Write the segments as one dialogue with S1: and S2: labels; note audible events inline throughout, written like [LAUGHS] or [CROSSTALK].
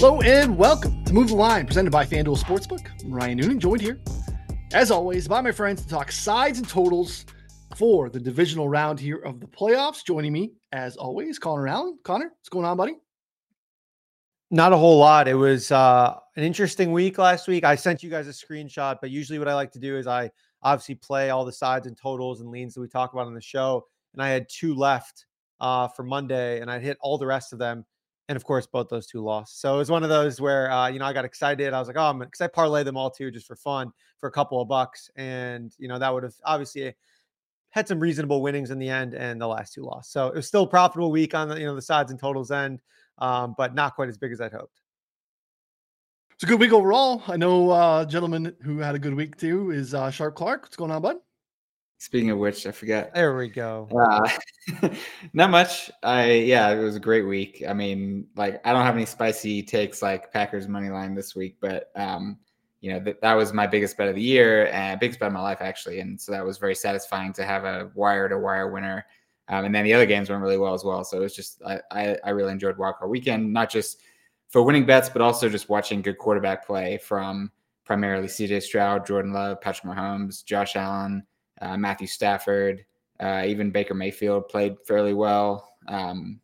S1: Hello and welcome to Move the Line, presented by FanDuel Sportsbook. I'm Ryan Noonan, joined here, as always, by my friends to talk sides and totals for the divisional round here of the playoffs. Joining me, as always, Connor Allen. Connor, what's going on, buddy?
S2: Not a whole lot. It was uh, an interesting week last week. I sent you guys a screenshot, but usually what I like to do is I obviously play all the sides and totals and leans that we talk about on the show. And I had two left uh, for Monday, and I hit all the rest of them and of course both those two lost. So it was one of those where uh, you know I got excited. I was like, oh, because I parlay them all too just for fun for a couple of bucks, and you know that would have obviously had some reasonable winnings in the end, and the last two lost. So it was still a profitable week on the you know the sides and totals end, um, but not quite as big as I'd hoped.
S1: It's a good week overall. I know uh, gentleman who had a good week too is uh, Sharp Clarke. What's going on, bud?
S3: Speaking of which, I forget.
S2: There we go.
S3: Uh, [LAUGHS] not much. I yeah, it was a great week. I mean, like I don't have any spicy takes like Packers money line this week, but um, you know that that was my biggest bet of the year and biggest bet of my life actually, and so that was very satisfying to have a wire to wire winner. Um, and then the other games went really well as well. So it was just I I, I really enjoyed wildcard weekend, not just for winning bets, but also just watching good quarterback play from primarily C.J. Stroud, Jordan Love, Patrick Mahomes, Josh Allen uh, Matthew Stafford, uh, even Baker Mayfield played fairly well. Um,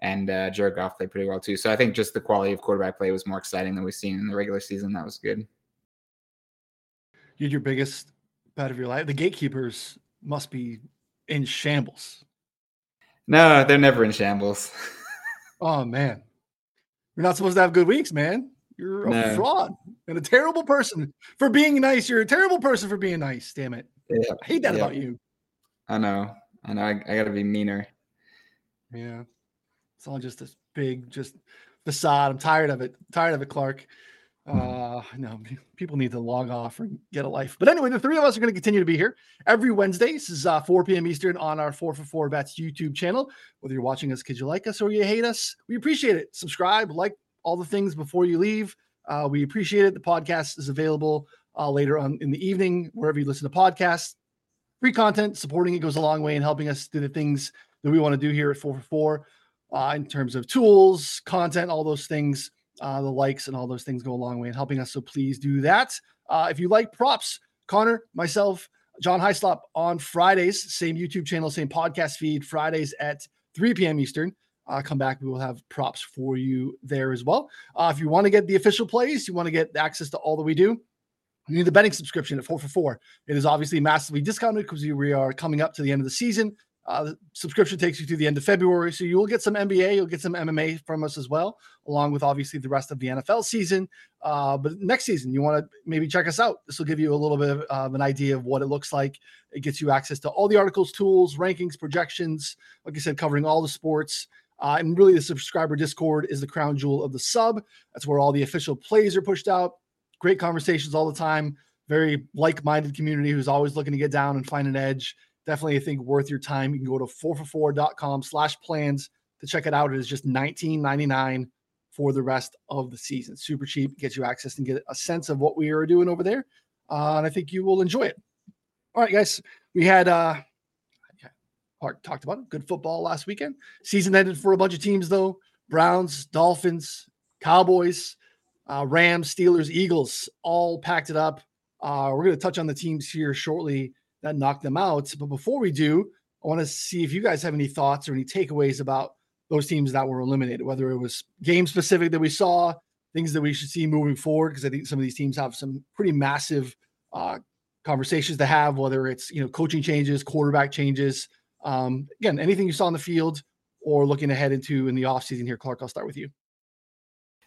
S3: and uh, Jared Goff played pretty well too. So I think just the quality of quarterback play was more exciting than we've seen in the regular season. That was good.
S1: You had your biggest bet of your life. The gatekeepers must be in shambles.
S3: No, they're never in shambles. [LAUGHS]
S1: oh man, you're not supposed to have good weeks, man. You're a no. fraud and a terrible person for being nice. You're a terrible person for being nice. Damn it. Yeah. I hate that yeah. about you.
S3: I know. I know. I, I got to be meaner.
S1: Yeah. It's all just this big, just facade. I'm tired of it. tired of it, Clarke. Uh, no, people need to log off and get a life. But anyway, the three of us are going to continue to be here every Wednesday. This is uh, 4 p.m. Eastern on our 4 for 4 Bets YouTube channel. Whether you're watching us because you like us or you hate us, we appreciate it. Subscribe, like all the things before you leave. Uh, we appreciate it. The podcast is available uh, later on in the evening, wherever you listen to podcasts. Free content, supporting it goes a long way in helping us do the things that we want to do here at 4 for 4 uh, in terms of tools, content, all those things. Uh, the likes and all those things go a long way in helping us. So please do that. Uh, if you like props, Connor, myself, John Hyslop on Fridays, same YouTube channel, same podcast feed, Fridays at 3 p.m. Eastern. Uh, come back. We will have props for you there as well. Uh, if you want to get the official plays, you want to get access to all that we do, you need the betting subscription at four for four. It is obviously massively discounted because we are coming up to the end of the season. Uh, the subscription takes you to the end of February, so you will get some NBA, you'll get some MMA from us as well, along with obviously the rest of the NFL season. Uh, but next season, you want to maybe check us out. This will give you a little bit of an idea of what it looks like. It gets you access to all the articles, tools, rankings, projections. Like I said, covering all the sports. Uh, and really, the subscriber Discord is the crown jewel of the sub. That's where all the official plays are pushed out great conversations all the time. Very like-minded community who's always looking to get down and find an edge. Definitely, I think worth your time. You can go to 4for4.com slash plans to check it out. It is just $19.99 for the rest of the season. Super cheap, gets you access and get a sense of what we are doing over there. Uh, and I think you will enjoy it. All right, guys. We had uh Hart talked about it. Good football last weekend. Season ended for a bunch of teams though. Browns, Dolphins, Cowboys. Uh, Rams, Steelers, Eagles all packed it up. Uh, we're going to touch on the teams here shortly that knocked them out. But before we do, I want to see if you guys have any thoughts or any takeaways about those teams that were eliminated, whether it was game specific that we saw, things that we should see moving forward, because I think some of these teams have some pretty massive uh, conversations to have, whether it's you know coaching changes, quarterback changes. Um, again, anything you saw on the field or looking ahead into in the offseason here, Clarke, I'll start with you.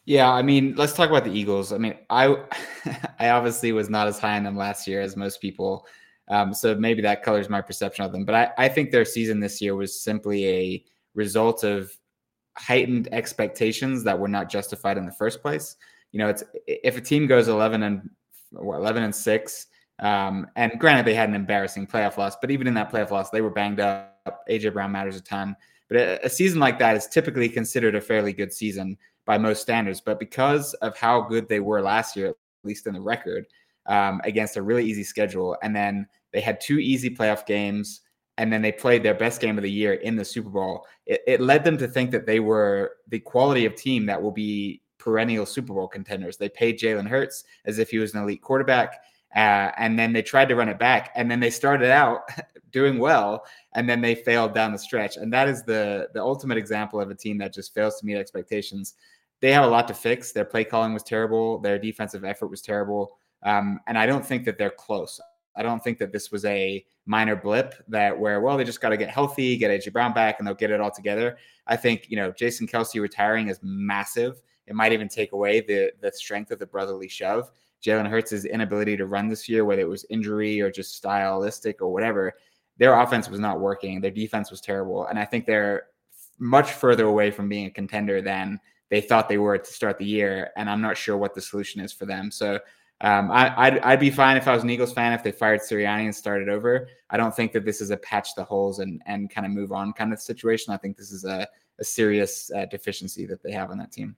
S3: Yeah, I mean, let's talk about the Eagles. I mean, I [LAUGHS] I obviously was not as high on them last year as most people. Um, so maybe that colors my perception of them. But I, I think their season this year was simply a result of heightened expectations that were not justified in the first place. You know, it's if a team goes 11 and 11 and 6, um, and granted they had an embarrassing playoff loss, but even in that playoff loss, they were banged up. AJ Brown matters a ton. But a, a season like that is typically considered a fairly good season by most standards. But because of how good they were last year, at least in the record, um, against a really easy schedule, and then they had two easy playoff games, and then they played their best game of the year in the Super Bowl, it, it led them to think that they were the quality of team that will be perennial Super Bowl contenders. They paid Jalen Hurts as if he was an elite quarterback. Uh, and then they tried to run it back, and then they started out [LAUGHS] doing well, and then they failed down the stretch. And that is the the ultimate example of a team that just fails to meet expectations. They have a lot to fix. Their play calling was terrible. Their defensive effort was terrible, um, and I don't think that they're close. I don't think that this was a minor blip that where well they just got to get healthy, get AJ Brown back, and they'll get it all together. I think you know Jason Kelce retiring is massive. It might even take away the the strength of the brotherly shove. Jalen Hurts' inability to run this year, whether it was injury or just stylistic or whatever, their offense was not working. Their defense was terrible. And I think they're much further away from being a contender than they thought they were to start the year. And I'm not sure what the solution is for them. So um, I, would I'd be fine if I was an Eagles fan if they fired Sirianni and started over. I don't think that this is a patch the holes and, and kind of move on kind of situation. I think this is a, a serious uh, deficiency that they have on that team.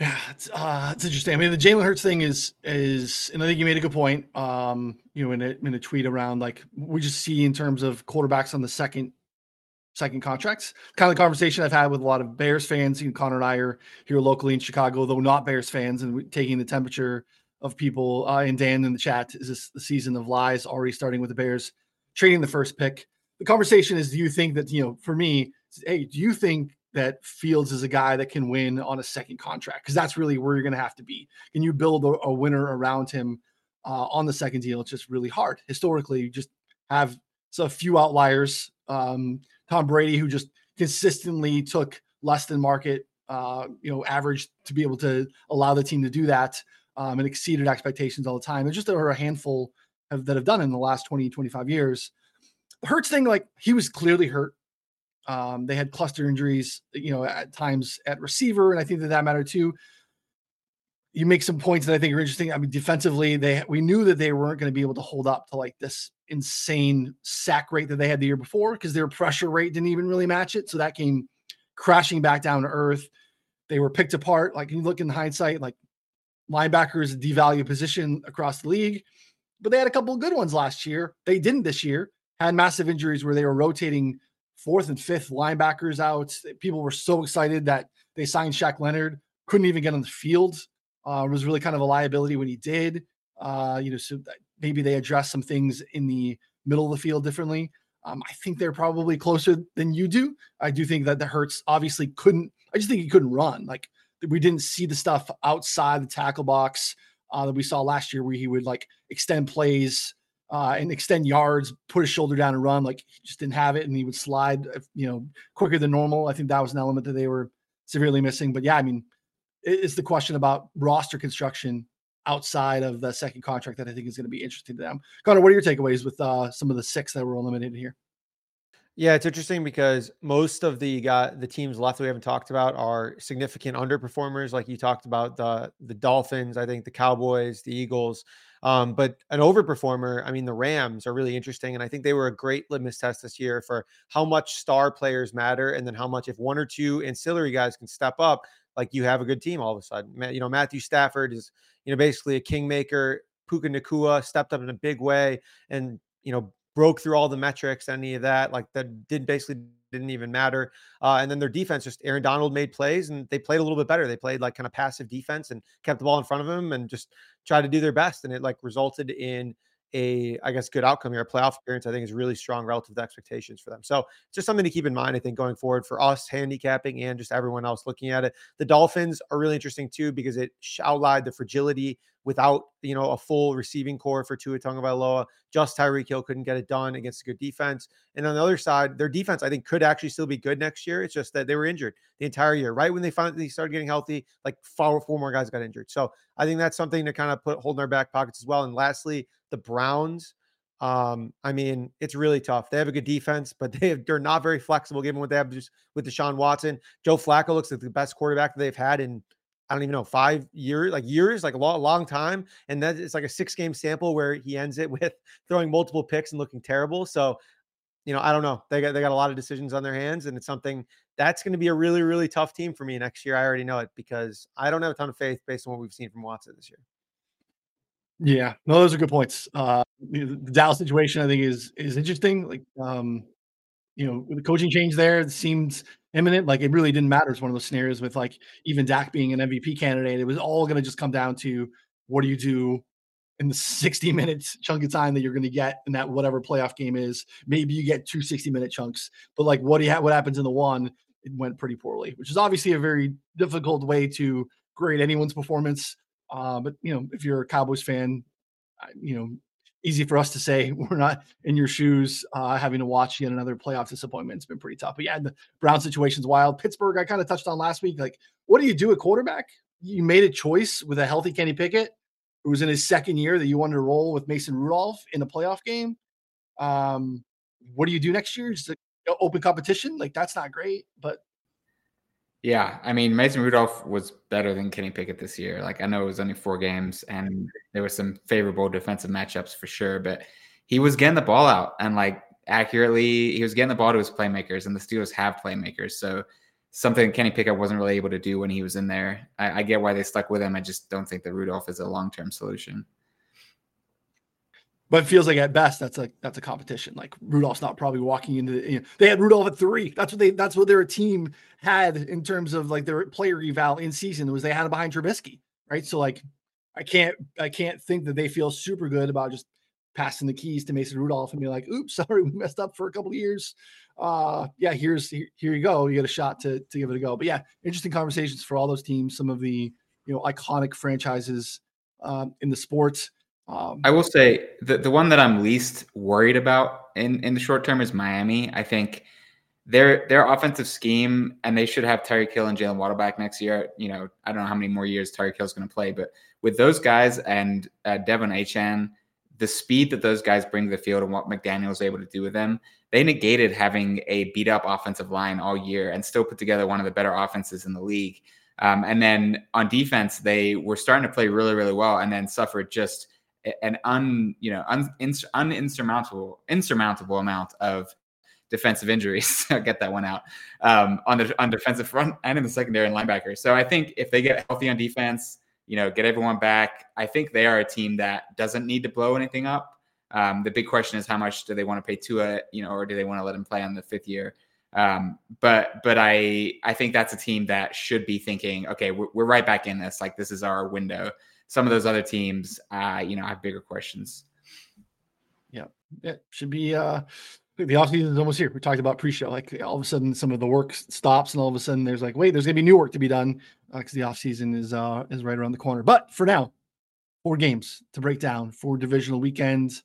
S1: Yeah, it's uh, it's interesting. I mean, the Jalen Hurts thing is is, and I think you made a good point. Um, you know, in a in a tweet around like we just see in terms of quarterbacks on the second second contracts. Kind of conversation I've had with a lot of Bears fans. You know, Connor and I are here locally in Chicago, though not Bears fans, and taking the temperature of people. Uh, and Dan in the chat is this the season of lies already starting with the Bears trading the first pick? The conversation is: Do you think that you know? For me, hey, do you think that Fields is a guy that can win on a second contract because that's really where you're going to have to be. Can you build a, a winner around him uh, on the second deal? It's just really hard. Historically, you just have a few outliers. Um, Tom Brady, who just consistently took less than market, uh, you know, average to be able to allow the team to do that um, and exceeded expectations all the time. There's just there are a handful of, that have done in the last 20, 25 years. Hurts thing, like he was clearly hurt. Um, they had cluster injuries, you know, at times at receiver, and I think that that mattered too. You make some points that I think are interesting. I mean, defensively, they we knew that they weren't going to be able to hold up to like this insane sack rate that they had the year before because their pressure rate didn't even really match it. So that came crashing back down to earth. They were picked apart. Like you look in hindsight, like linebackers devalue position across the league, but they had a couple of good ones last year. They didn't this year. Had massive injuries where they were rotating fourth and fifth linebackers out. People were so excited that they signed Shaq Leonard. Couldn't even get on the field. Uh, was really kind of a liability when he did. Uh, you know, so maybe they addressed some things in the middle of the field differently. Um, I think they're probably closer than you do. I do think that the Hurts obviously couldn't. I just think he couldn't run. Like we didn't see the stuff outside the tackle box uh, that we saw last year, where he would like extend plays uh, and extend yards, put his shoulder down and run. Like he just didn't have it, and he would slide, uh, you know, quicker than normal. I think that was an element that they were severely missing. But yeah, I mean, it's the question about roster construction outside of the second contract that I think is going to be interesting to them. Connor, what are your takeaways with uh, some of the six that were eliminated here?
S2: Yeah, it's interesting because most of the got the teams left that we haven't talked about are significant underperformers. Like you talked about the the Dolphins, I think the Cowboys, the Eagles. Um, but an overperformer, I mean, the Rams are really interesting. And I think they were a great litmus test this year for how much star players matter and then how much if one or two ancillary guys can step up, like you have a good team all of a sudden. You know, Matthew Stafford is, you know, basically a kingmaker. Puka Nacua stepped up in a big way and, you know, broke through all the metrics, any of that. Like that did basically didn't even matter. Uh, and then their defense, just Aaron Donald made plays and they played a little bit better. They played like kind of passive defense and kept the ball in front of him and just tried to do their best. And it like resulted in a, I guess, good outcome here. A playoff appearance, I think, is really strong relative to expectations for them. So just something to keep in mind, I think, going forward for us handicapping and just everyone else looking at it. The Dolphins are really interesting too because it outlined the fragility without you know a full receiving core for Tua Tagovailoa. Just Tyreek Hill couldn't get it done against a good defense. And on the other side, their defense I think could actually still be good next year. It's just that they were injured the entire year. Right when they finally started getting healthy, like four, four more guys got injured. So I think that's something to kind of put hold in our back pockets as well. And lastly, the Browns. Um, I mean, it's really tough. They have a good defense, but [LAUGHS] they have, they're not very flexible given what they have just with Deshaun Watson. Joe Flacco looks like the best quarterback they've had in I don't even know, five years, like years, like a long, long time. And that it's like a six game sample where he ends it [LAUGHS] with throwing multiple picks and looking terrible. So, you know, I don't know. They got they got a lot of decisions on their hands, and it's something that's going to be a really, really tough team for me next year. I already know it because I don't have a ton of faith based on what we've seen from Watson this year.
S1: Yeah, no, those are good points. Uh, the Dallas situation, I think, is is interesting. Like, um, you know, the coaching change there, seems imminent. Like it really didn't matter. It's one of those scenarios with like even Dak being an MVP candidate. It was all going to just come down to what do you do in the 60 minutes chunk of time that you're going to get in that whatever playoff game is. Maybe you get two 60 minute chunks, but like what do you have? What happens in the one? It went pretty poorly, which is obviously a very difficult way to grade anyone's performance. Uh, but you know, if you're a Cowboys fan, you know, easy for us to say [LAUGHS] we're not in your shoes uh, having to watch yet another playoff disappointment. It's been pretty tough. But yeah, the Brown situation's wild. Pittsburgh, I kind of touched on last week. Like, what do you do at quarterback? You made a choice with a healthy Kenny Pickett, who was in his second year that you wanted to roll with Mason Rudolph in a playoff game. Um, what do you do next year? Just like, open competition? Like, that's not great. But
S3: yeah, I mean Mason Rudolph was better than Kenny Pickett this year. Like I know it was only four games, and there were some favorable defensive matchups for sure, but he was getting the ball out and like accurately. He was getting the ball to his playmakers, and the Steelers have playmakers, so something Kenny Pickett wasn't really able to do when he was in there. I, I get why they stuck with him. I just don't think that Rudolph is a long term solution
S1: but it feels like at best that's a that's a competition. Like Rudolph's not probably walking into the, you know, they had Rudolph at three. That's what they that's what their team had in terms of like their player eval in season was they had him behind Trubisky, right? So like I can't I can't think that they feel super good about just passing the keys to Mason Rudolph and be like, oops, [LAUGHS] sorry, we messed up for a couple of years. Uh yeah, here's here, you go. You get a shot to to give it a go. But yeah, interesting conversations for all those teams, some of the you know iconic franchises um, in the sports.
S3: Um, I will say the the one that I'm least worried about in in the short term is Miami. I think their their offensive scheme, and they should have Tyreek Hill and Jaylen Waddle back next year. You know, I don't know how many more years Tyreek Hill's going to play, but with those guys and uh, De'Von Achane, the speed that those guys bring to the field and what McDaniel was able to do with them, they negated having a beat up offensive line all year and still put together one of the better offenses in the league. Um, and then on defense, they were starting to play really, really well, and then suffered just an un you know un, uninsurmountable insurmountable amount of defensive injuries. [LAUGHS] Get that one out um, on the on defensive front and in the secondary and linebacker. So I think if they get healthy on defense, you know, get everyone back, I think they are a team that doesn't need to blow anything up. Um, the big question is how much do they want to pay Tua, you know, or do they want to let him play on the fifth year? Um, but but I I think that's a team that should be thinking, okay, we're, we're right back in this. Like this is our window some of those other teams, uh, you know, have bigger questions.
S1: Yeah, it should be. Uh, the offseason is almost here. We talked about pre-show. Like all of a sudden, some of the work stops, and all of a sudden, there's like, wait, there's gonna be new work to be done because uh, the offseason is uh is right around the corner. But for now, four games to break down, four divisional weekends,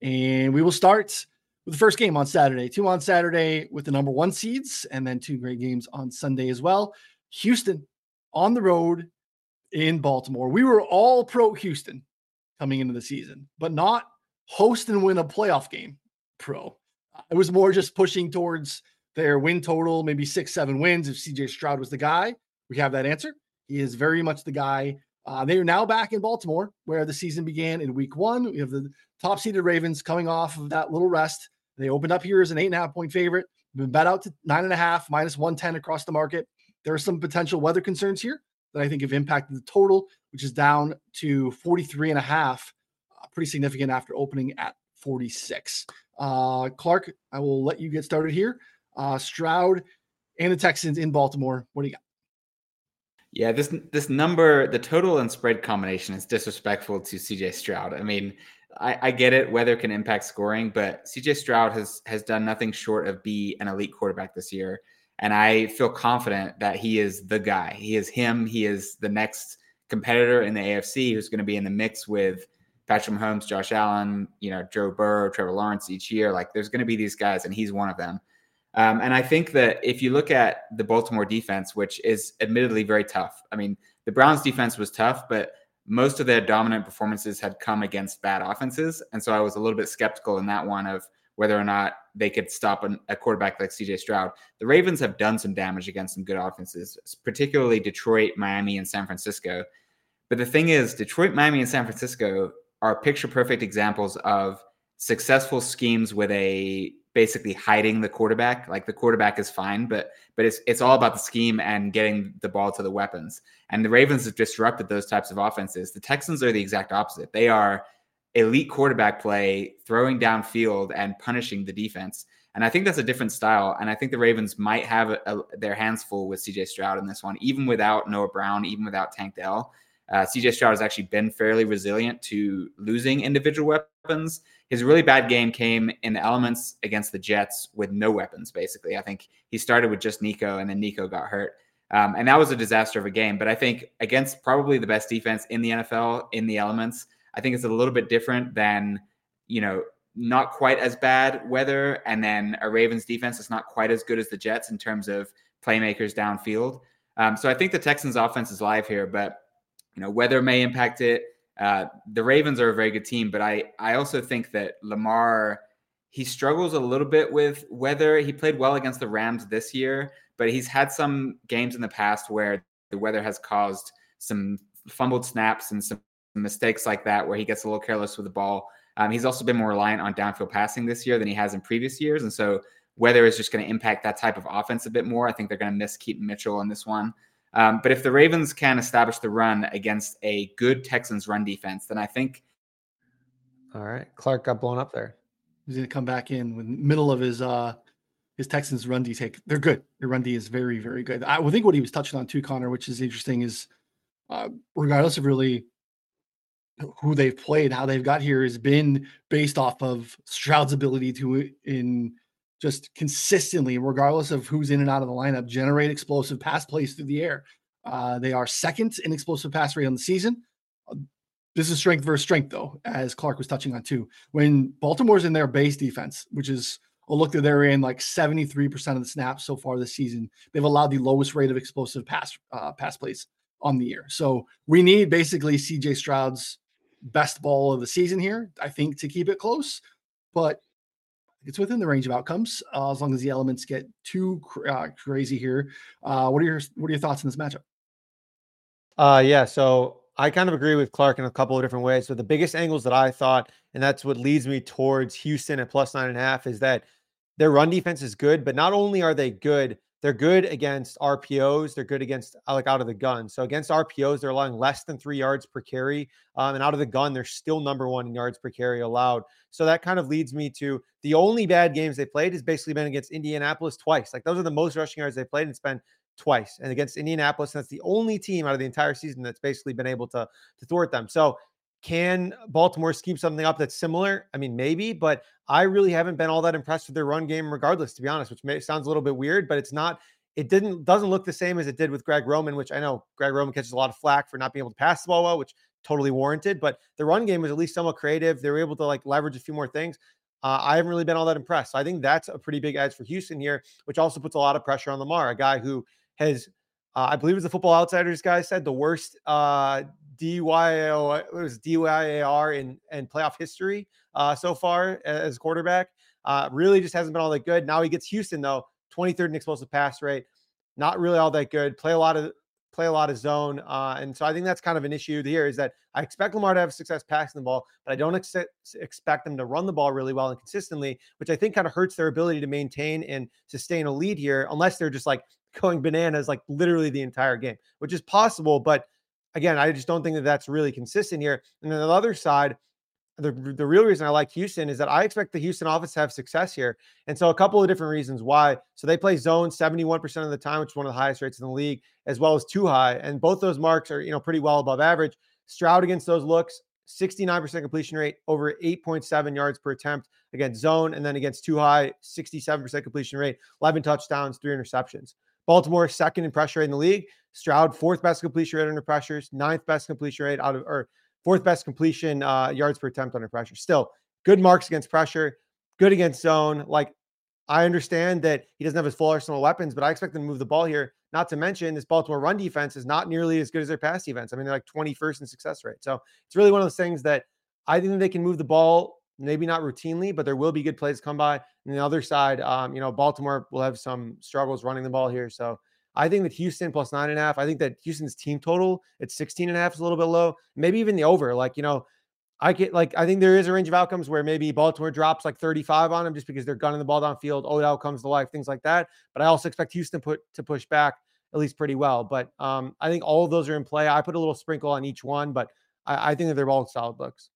S1: and we will start with the first game on Saturday. Two on Saturday with the number one seeds, and then two great games on Sunday as well. Houston on the road in Baltimore. We were all pro Houston coming into the season, but not host and win a playoff game pro. It was more just pushing towards their win total, maybe six, seven wins. If CJ Stroud was the guy, we have that answer. He is very much the guy. Uh, they are now back in Baltimore, where the season began in week one. We have the top seeded Ravens coming off of that little rest. They opened up here as an eight and a half point favorite, been bet out to nine and a half, minus 110 across the market. There are some potential weather concerns here that I think have impacted the total, which is down to 43 and a half, uh, pretty significant after opening at 46. Uh, Clarke, I will let you get started here. Uh, Stroud and the Texans in Baltimore. What do you got?
S3: Yeah, this this number, the total and spread combination is disrespectful to CJ Stroud. I mean, I, I, get it, weather can impact scoring, but CJ Stroud has has done nothing short of be an elite quarterback this year. And I feel confident that he is the guy. He is him. He is the next competitor in the AFC who's going to be in the mix with Patrick Mahomes, Josh Allen, you know, Joe Burrow, Trevor Lawrence each year. Like there's going to be these guys, and he's one of them. Um, and I think that if you look at the Baltimore defense, which is admittedly very tough, I mean, the Browns defense was tough, but most of their dominant performances had come against bad offenses. And so I was a little bit skeptical in that one of whether or not they could stop an, a quarterback like CJ Stroud. The Ravens have done some damage against some good offenses, particularly Detroit, Miami, and San Francisco. But the thing is, Detroit, Miami, and San Francisco are picture perfect examples of successful schemes with a basically hiding the quarterback. Like the quarterback is fine, but but it's it's all about the scheme and getting the ball to the weapons. And the Ravens have disrupted those types of offenses. The Texans are the exact opposite. They are elite quarterback play, throwing downfield and punishing the defense. And I think that's a different style. And I think the Ravens might have a, a, their hands full with CJ Stroud in this one, even without Noah Brown, even without Tank Dell. Uh, CJ Stroud has actually been fairly resilient to losing individual weapons. His really bad game came in the elements against the Jets with no weapons, basically. I think he started with just Nico and then Nico got hurt. Um, and that was a disaster of a game. But I think against probably the best defense in the NFL in the elements, I think it's a little bit different than, you know, not quite as bad weather. And then a Ravens defense is not quite as good as the Jets in terms of playmakers downfield. Um, so I think the Texans offense is live here, but, you know, weather may impact it. Uh, the Ravens are a very good team, but I, I also think that Lamar, he struggles a little bit with weather. He played well against the Rams this year, but he's had some games in the past where the weather has caused some fumbled snaps and some mistakes like that where he gets a little careless with the ball. Um, he's also been more reliant on downfield passing this year than he has in previous years. And so weather is just going to impact that type of offense a bit more. I think they're going to miss Keaton Mitchell on this one. Um, but if the Ravens can establish the run against a good Texans run defense, then I think.
S2: All right. Clarke got blown up there.
S1: He's going to come back in with middle of his uh his Texans run D take. They're good. Their run D is very, very good. I think what he was touching on too, Connor, which is interesting, is uh, regardless of really who they've played, how they've got here, has been based off of Stroud's ability to in just consistently, regardless of who's in and out of the lineup, generate explosive pass plays through the air. Uh, they are second in explosive pass rate on the season. Uh, this is strength versus strength, though, as Clarke was touching on too. When Baltimore's in their base defense, which is a look that they're in like 73% of the snaps so far this season. They've allowed the lowest rate of explosive pass uh, pass plays on the year. So we need basically CJ Stroud's best ball of the season here, I think, to keep it close. But it's within the range of outcomes uh, as long as the elements get too uh, crazy here. Uh, what are your what are your thoughts on this matchup?
S2: Uh, yeah, so I kind of agree with Clarke in a couple of different ways. So the biggest angles that I thought, and that's what leads me towards Houston at plus nine and a half, is that their run defense is good, but not only are they good, they're good against RPOs. They're good against uh, like out of the gun. So against RPOs, they're allowing less than three yards per carry, um, and out of the gun, they're still number one in yards per carry allowed. So that kind of leads me to the only bad games they played has basically been against Indianapolis twice. Like those are the most rushing yards they played, and it's been twice. And against Indianapolis, that's the only team out of the entire season that's basically been able to to thwart them. So can Baltimore scheme something up that's similar? I mean, maybe, but I really haven't been all that impressed with their run game, regardless, to be honest, which may, sounds a little bit weird, but it's not. It didn't doesn't look the same as it did with Greg Roman, which I know Greg Roman catches a lot of flack for not being able to pass the ball well, which totally warranted. But the run game was at least somewhat creative. They were able to like leverage a few more things. Uh, I haven't really been all that impressed. So I think that's a pretty big edge for Houston here, which also puts a lot of pressure on Lamar, a guy who has, uh, I believe, as the Football Outsiders guy said, the worst uh, DYO it was DYAR in in playoff history uh, so far as quarterback. Uh, really just hasn't been all that good. Now he gets Houston though, 23rd in explosive pass rate, not really all that good. Play a lot of play a lot of zone, uh, and so I think that's kind of an issue here. Is that I expect Lamar to have success passing the ball, but I don't ex- expect them to run the ball really well and consistently, which I think kind of hurts their ability to maintain and sustain a lead here, unless they're just like going bananas like literally the entire game, which is possible, but again, I just don't think that that's really consistent here. And then the other side, the, the real reason I like Houston is that I expect the Houston office to have success here. And so a couple of different reasons why. So they play zone 71% of the time, which is one of the highest rates in the league, as well as too high. And both those marks are, you know, pretty well above average. Stroud against those looks, 69% completion rate, over 8.7 yards per attempt against zone, and then against too high, 67% completion rate, 11 touchdowns, three interceptions. Baltimore second in pressure rate in the league. Stroud fourth best completion rate under pressures, ninth best completion rate out of or fourth best completion uh, yards per attempt under pressure. Still good marks against pressure, good against zone. Like I understand that he doesn't have his full arsenal of weapons, but I expect them to move the ball here. Not to mention this Baltimore run defense is not nearly as good as their pass defense. I mean, they're like 21st in success rate. So it's really one of those things that I think they can move the ball maybe not routinely, but there will be good plays come by. And the other side, um, you know, Baltimore will have some struggles running the ball here. So I think that Houston plus nine and a half. I think that Houston's team total at 16 and a half is a little bit low. Maybe even the over. Like, you know, I get like I think there is a range of outcomes where maybe Baltimore drops like 35 on them just because they're gunning the ball downfield. Odell comes to life, things like that. But I also expect Houston put to push back at least pretty well. But um, I think all of those are in play. I put a little sprinkle on each one, but I, I think that they're all solid looks.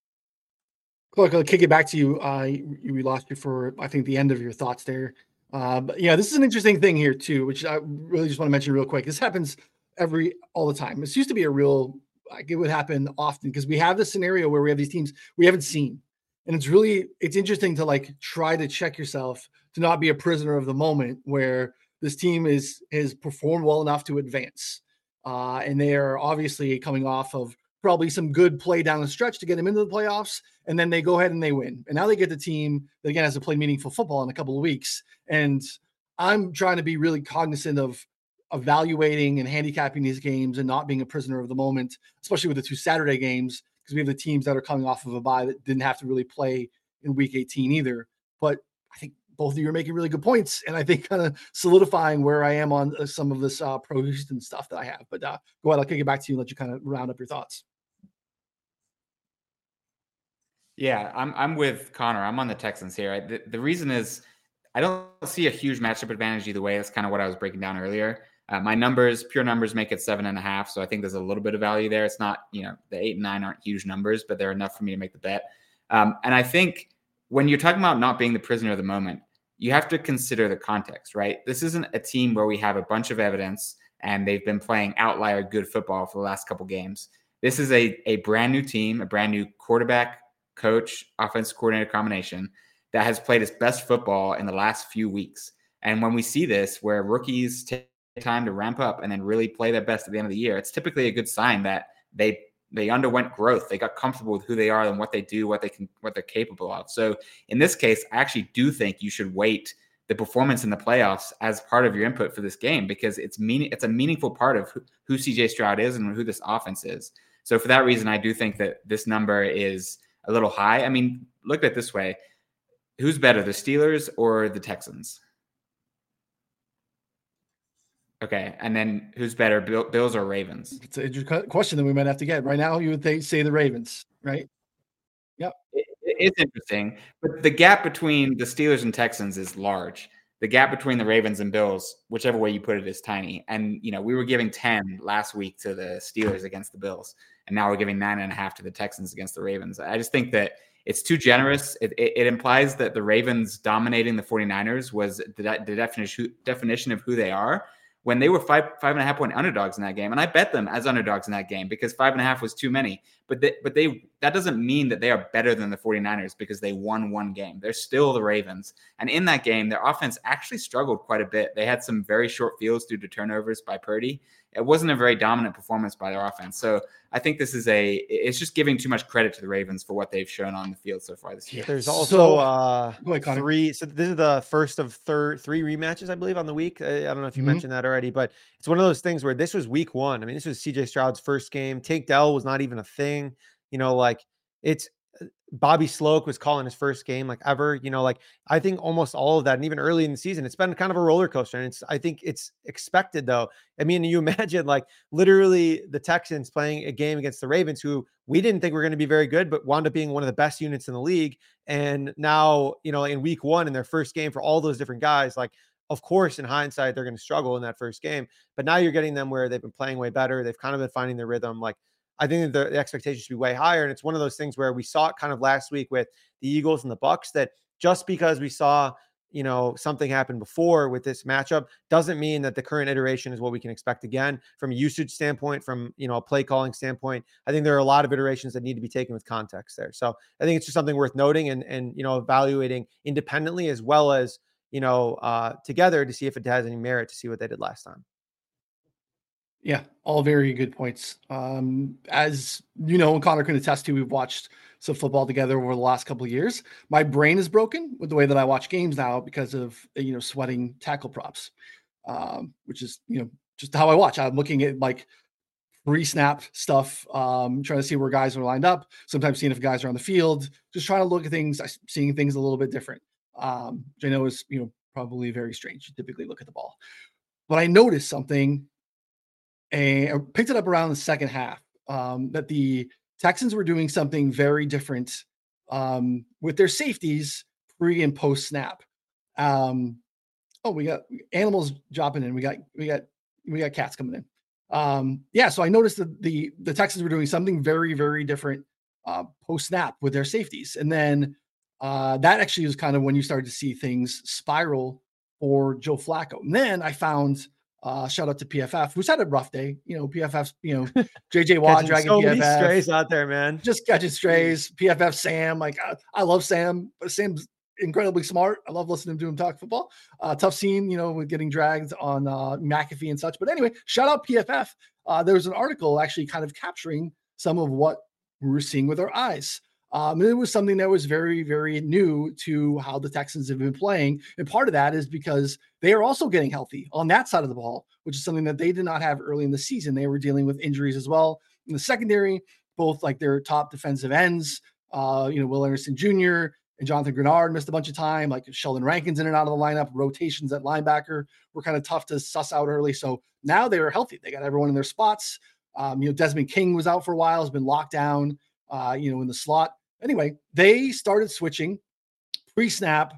S1: Clarke, I'll kick it back to you. Uh, we lost you for I think the end of your thoughts there. Uh, but yeah, this is an interesting thing here too, which I really just want to mention real quick. This happens every all the time. This used to be a real like it would happen often because we have this scenario where we have these teams we haven't seen, and it's really it's interesting to like try to check yourself to not be a prisoner of the moment where this team is has performed well enough to advance, uh, and they are obviously coming off of probably some good play down the stretch to get them into the playoffs, and then they go ahead and they win. And now they get the team that again has to play meaningful football in a couple of weeks. And I'm trying to be really cognizant of evaluating and handicapping these games and not being a prisoner of the moment, especially with the two Saturday games, because we have the teams that are coming off of a bye that didn't have to really play in week 18 either. But I think both of you are making really good points, and I think kind of solidifying where I am on uh, some of this uh, pro Houston stuff that I have. But uh, go ahead, I'll kick it back to you and let you kind of round up your thoughts.
S3: Yeah, I'm I'm with Connor. I'm on the Texans here. The, the reason is I don't see a huge matchup advantage either way. That's kind of what I was breaking down earlier. Uh, my numbers, pure numbers, make it seven and a half. So I think there's a little bit of value there. It's not, you know, the eight and nine aren't huge numbers, but they're enough for me to make the bet. Um, and I think when you're talking about not being the prisoner of the moment, you have to consider the context, right? This isn't a team where we have a bunch of evidence and they've been playing outlier good football for the last couple games. This is a, a brand new team, a brand new quarterback, coach, offensive coordinator combination that has played its best football in the last few weeks. And when we see this, where rookies take time to ramp up and then really play their best at the end of the year, it's typically a good sign that they they underwent growth. They got comfortable with who they are and what they do, what they can, what they're capable of. So in this case, I actually do think you should wait the performance in the playoffs as part of your input for this game because it's meaning it's a meaningful part of who, who CJ Stroud is and who this offense is. So for that reason, I do think that this number is a little high. I mean, look at it this way: who's better, the Steelers or the Texans? Okay, and then who's better, Bill, Bills or Ravens?
S1: It's a question that we might have to get right now. You would think, say the Ravens, right? Yep.
S3: It, it's interesting, but the gap between the Steelers and Texans is large. The gap between the Ravens and Bills, whichever way you put it, is tiny. And you know, we were giving ten last week to the Steelers against the Bills, and now we're giving nine and a half to the Texans against the Ravens. I just think that it's too generous. It, it, it, implies that the Ravens dominating the 49ers was the, the definition definition of who they are when they were five five and a half point underdogs in that game, and I bet them as underdogs in that game because five and a half was too many. But they, but they that doesn't mean that they are better than the 49ers because they won one game. They're still the Ravens. And in that game, their offense actually struggled quite a bit. They had some very short fields due to turnovers by Purdy it wasn't a very dominant performance by their offense. So I think this is a it's just giving too much credit to the Ravens for what they've shown on the field so far this year.
S2: There's also so, uh, three. So this is the first of third three rematches, I believe, on the week. I, I don't know if you mm-hmm. mentioned that already, but it's one of those things where this was week one. I mean, this was CJ Stroud's first game. Tank Dell was not even a thing. You know, like it's Bobby Slowik was calling his first game like ever. You know, like I think almost all of that, and even early in the season, it's been kind of a roller coaster. And it's I think it's expected though. I mean, you [LAUGHS] imagine like literally the Texans playing a game against the Ravens, who we didn't think were going to be very good, but wound up being one of the best units in the league. And now, you know, in week one in their first game for all those different guys, like of course, in hindsight, they're going to struggle in that first game. But now you're getting them where they've been playing way better. They've kind of been finding their rhythm. Like I think the, the expectations should be way higher. And it's one of those things where we saw it kind of last week with the Eagles and the Bucs that just because we saw you know something happen before with this matchup doesn't mean that the current iteration is what we can expect again from a usage standpoint from you know a play calling standpoint i think there are a lot of iterations that need to be taken with context there so i think it's just something worth noting and and you know evaluating independently as well as you know uh together to see if it has any merit to see what they did last time
S1: yeah, all very good points. Um, as you know, and Connor can attest to, we've watched some football together over the last couple of years. My brain is broken with the way that I watch games now because of you know sweating tackle props, um, which is you know just how I watch. I'm looking at like pre-snap stuff, um, trying to see where guys are lined up. Sometimes seeing if guys are on the field, just trying to look at things, seeing things a little bit different. Um, which I know is you know probably very strange. You typically look at the ball, but I noticed something and picked it up around the second half um, that the Texans were doing something very different um, with their safeties pre and post snap. Um, oh, we got animals dropping in. We got we got we got cats coming in. Um, yeah, so I noticed that the the Texans were doing something very very different uh, post snap with their safeties. And then uh, that actually was kind of when you started to see things spiral for Joe Flacco. And then I found uh, shout out to PFF, who's had a rough day. You know, PFF's, you know, [LAUGHS] JJ Watt dragging
S2: so many
S1: PFF.
S2: strays out there, man.
S1: Just catching strays. PFF Sam, like I, I love Sam. but Sam's incredibly smart. I love listening to him talk football. Uh, tough scene, you know, with getting dragged on uh, McAfee and such. But anyway, shout out PFF. Uh, there was an article actually kind of capturing some of what we were seeing with our eyes. Um, it was something that was very, very new to how the Texans have been playing. And part of that is because they are also getting healthy on that side of the ball, which is something that they did not have early in the season. They were dealing with injuries as well in the secondary, both like their top defensive ends, uh, you know, Will Anderson Jr. and Jonathan Greenard missed a bunch of time, like Sheldon Rankins in and out of the lineup. Rotations at linebacker were kind of tough to suss out early. So now they are healthy. They got everyone in their spots. Um, you know, Desmond King was out for a while, has been locked down, uh, you know, in the slot. Anyway, they started switching pre-snap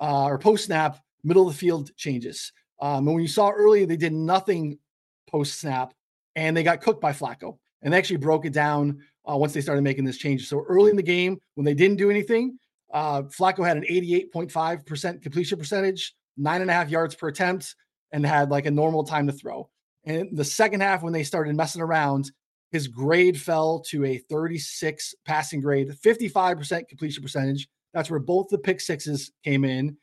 S1: uh, or post-snap, middle of the field changes. Um, and when you saw earlier, they did nothing post-snap, and they got cooked by Flacco. And they actually broke it down uh, once they started making this change. So early in the game, when they didn't do anything, uh, Flacco had an 88.5% completion percentage, nine and a half yards per attempt, and had like a normal time to throw. And the second half, when they started messing around, his grade fell to a 36 passing grade, 55% completion percentage. That's where both the pick sixes came in.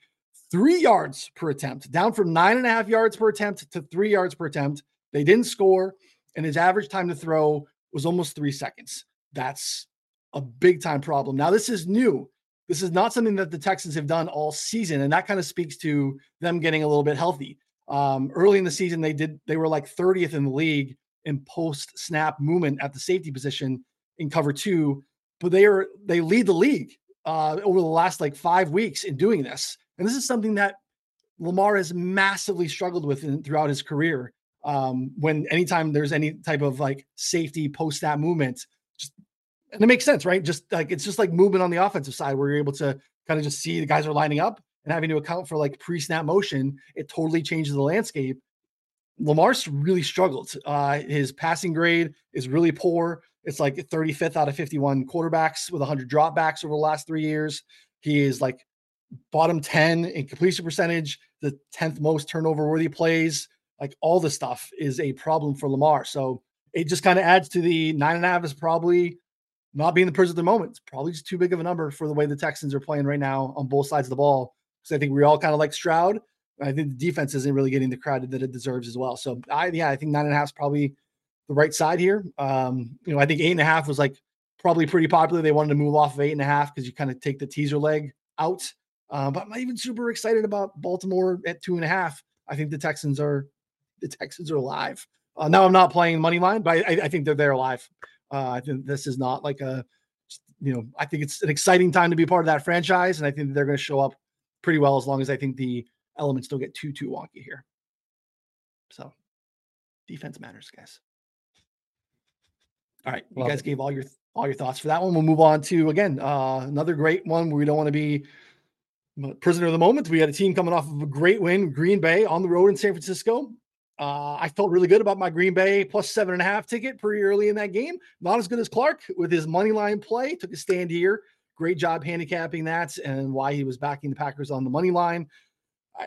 S1: Three yards per attempt, down from nine and a half yards per attempt to three yards per attempt. They didn't score, and his average time to throw was almost three seconds. That's a big time problem. Now, this is new. This is not something that the Texans have done all season, and that kind of speaks to them getting a little bit healthy. Um, early in the season, they did they were like 30th in the league in post snap movement at the safety position in cover two, but they are they lead the league uh, over the last like five weeks in doing this. And this is something that Lamar has massively struggled with in, throughout his career. Um, when anytime there's any type of like safety post snap movement, just and it makes sense, right? Just like it's just like movement on the offensive side where you're able to kind of just see the guys are lining up and having to account for like pre snap motion. It totally changes the landscape. Lamar's really struggled. Uh, his passing grade is really poor. It's like 35th out of 51 quarterbacks with 100 dropbacks over the last three years. He is like bottom 10 in completion percentage, the 10th most turnover worthy plays. Like all this stuff is a problem for Lamar. So it just kind of adds to the nine and a half is probably not being the prison at the moment. It's probably just too big of a number for the way the Texans are playing right now on both sides of the ball. So I think we all kind of like Stroud. I think the defense isn't really getting the credit that it deserves as well. So I yeah, I think nine and a half is probably the right side here. Um, you know, I think eight and a half was like probably pretty popular. They wanted to move off of eight and a half because you kind of take the teaser leg out. Um, but I'm not even super excited about Baltimore at two and a half. I think the Texans are the Texans are alive. Uh, now I'm not playing money line, but I, I think they're there alive. Uh, I think this is not like a, you know, I think it's an exciting time to be part of that franchise, and I think they're going to show up pretty well as long as I think the elements don't get too too wonky here. So defense matters, guys. All right, you
S2: Love
S1: guys
S2: it.
S1: gave all your all your thoughts for that one. We'll move on to again uh, another great one we don't want to be prisoner of the moment. We had a team coming off of a great win, Green Bay on the road in San Francisco. Uh, I felt really good about my Green Bay plus seven and a half ticket pretty early in that game. Not as good as Clarke with his money line play. Took a stand here. Great job handicapping that and why he was backing the Packers on the money line.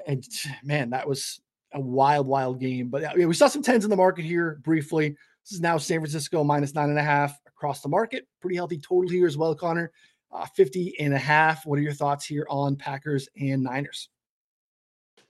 S1: And [SIGHS] man, that was a wild, wild game. But yeah, we saw some tens in the market here briefly. This is now San Francisco minus nine and a half across the market. Pretty healthy total here as well, Connor. Uh, 50 and a half. What are your thoughts here on Packers and Niners?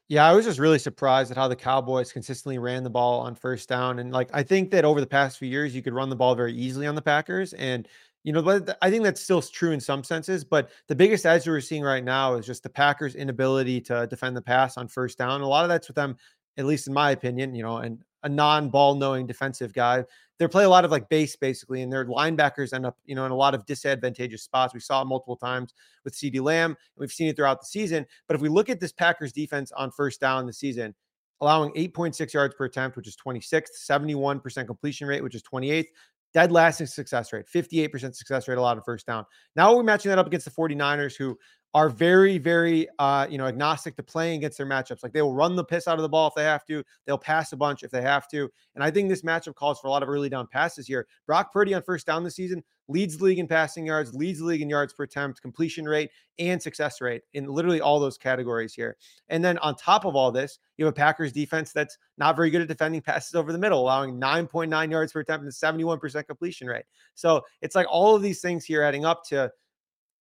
S2: Yeah, I was just really surprised at how the Cowboys consistently ran the ball on first down. And like, I think that over the past few years, you could run the ball very easily on the Packers. And, you know, but I think that's still true in some senses. But the biggest edge we're seeing right now is just the Packers' inability to defend the pass on first down. A lot of that's with them, at least in my opinion, you know, and a non ball knowing defensive guy. They play a lot of like base basically, and their linebackers end up, you know, in a lot of disadvantageous spots. We saw it multiple times with CeeDee Lamb, and we've seen it throughout the season. But if we look at this Packers defense on first down this season, allowing 8.6 yards per attempt, which is 26th, 71% completion rate, which is 28th, dead last success rate, 58% success rate a lot of first down. Now we're matching that up against the 49ers, who are very, very, uh, you know, agnostic to playing against their matchups. Like they will run the piss out of the ball if they have to. They'll pass a bunch if they have to. And I think this matchup calls for a lot of early down passes here. Brock Purdy on first down this season leads league in passing yards, leads league in yards per attempt, completion rate, and success rate in literally all those categories here. And then on top of all this, you have a Packers defense that's not very good at defending passes over the middle, allowing 9.9 yards per attempt and 71% completion rate. So it's like all of these things here adding up to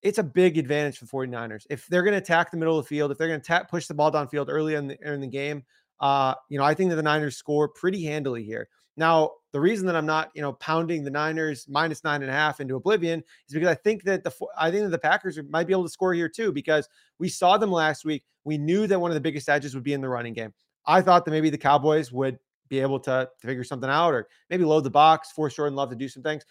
S2: it's a big advantage for the 49ers. If they're going to attack the middle of the field, if they're going to push the ball downfield early in the, in the game, uh, you know, I think that the Niners score pretty handily here. Now, the reason that I'm not, you know, pounding the Niners minus nine and a half into oblivion is because I think that the I think that the Packers might be able to score here too because we saw them last week. We knew that one of the biggest edges would be in the running game. I thought that maybe the Cowboys would be able to, to figure something out or maybe load the box, force Jordan Love to do some things.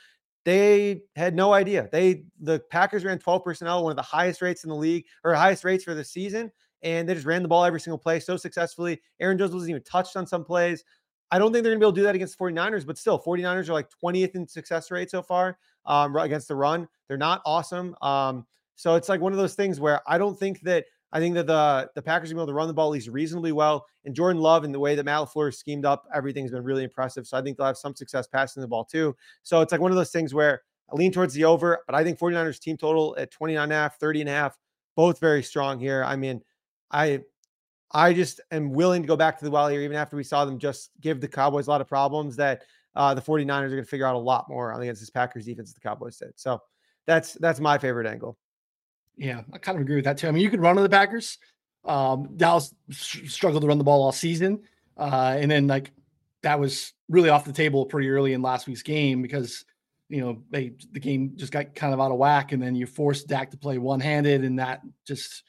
S2: They had no idea. They the Packers ran 12 personnel, one of the highest rates in the league or highest rates for the season, and they just ran the ball every single play so successfully. Aaron Jones wasn't even touched on some plays. I don't think they're going to be able to do that against the 49ers, but still, 49ers are like 20th in success rate so far um, against the run. They're not awesome. Um, so it's like one of those things where I don't think that I think that the the Packers are able to run the ball at least reasonably well. And Jordan Love and the way that Matt LaFleur schemed up, everything's been really impressive. So I think they'll have some success passing the ball too. So it's like one of those things where I lean towards the over, but I think 49ers team total at 29 and a half, 30 and a half, both very strong here. I mean, I I just am willing to go back to the well here, even after we saw them just give the Cowboys a lot of problems that uh, the 49ers are going to figure out a lot more against this Packers defense the Cowboys did. So that's that's my favorite angle.
S1: Yeah, I kind of agree with that too. I mean, you could run on the Packers. Um, Dallas struggled to run the ball all season. Uh, and then like that was really off the table pretty early in last week's game because you know they the game just got kind of out of whack, and then you forced Dak to play one handed, and that just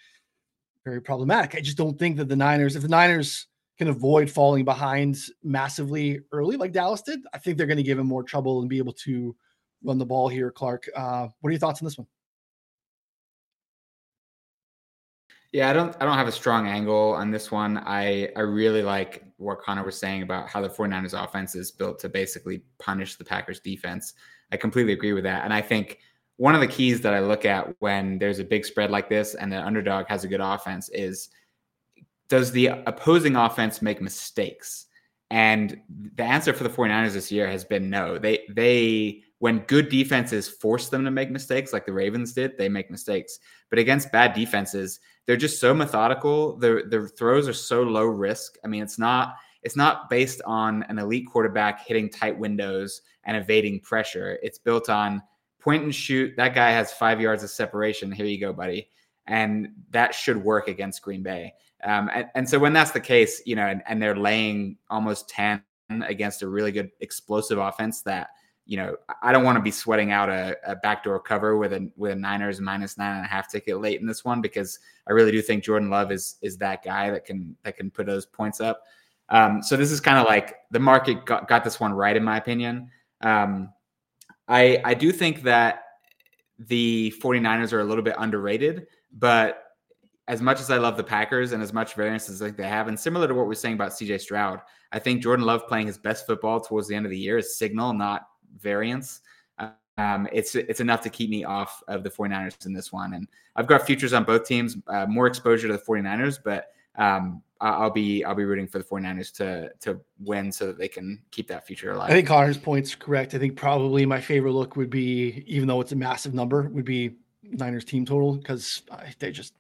S1: very problematic. I just don't think that the Niners, if the Niners can avoid falling behind massively early like Dallas did, I think they're going to give him more trouble and be able to run the ball here. Clarke, uh, what are your thoughts on this one?
S3: Yeah, I don't I don't have a strong angle on this one. I I really like what Connor was saying about how the 49ers offense is built to basically punish the Packers defense. I completely agree with that. And I think one of the keys that I look at when there's a big spread like this and the underdog has a good offense is does the opposing offense make mistakes? And the answer for the 49ers this year has been no. They they when good defenses force them to make mistakes like the Ravens did, they make mistakes. But against bad defenses, they're just so methodical. Their their throws are so low risk. I mean, it's not it's not based on an elite quarterback hitting tight windows and evading pressure. It's built on point and shoot. That guy has five yards of separation. Here you go, buddy. And that should work against Green Bay. Um, and, and, so when that's the case, you know, and, and they're laying almost 10 against a really good explosive offense that, you know, I don't want to be sweating out a, a backdoor cover with a with a Niners minus nine and a half ticket late in this one because I really do think Jordan Love is is that guy that can that can put those points up. Um, so this is kind of like the market got, got this one right in my opinion. Um, I I do think that the 49ers are a little bit underrated, but as much as I love the Packers and as much variance as like they have, and similar to what we're saying about CJ Stroud, I think Jordan Love playing his best football towards the end of the year is signal, not variance. Um, it's it's enough to keep me off of the 49ers in this one. And I've got futures on both teams, uh, more exposure to the 49ers, but um, I'll be I'll be rooting for the 49ers to to win so that they can keep that future alive.
S1: I think Connor's point's correct. I think probably my favorite look would be, even though it's a massive number, would be Niners team total because they just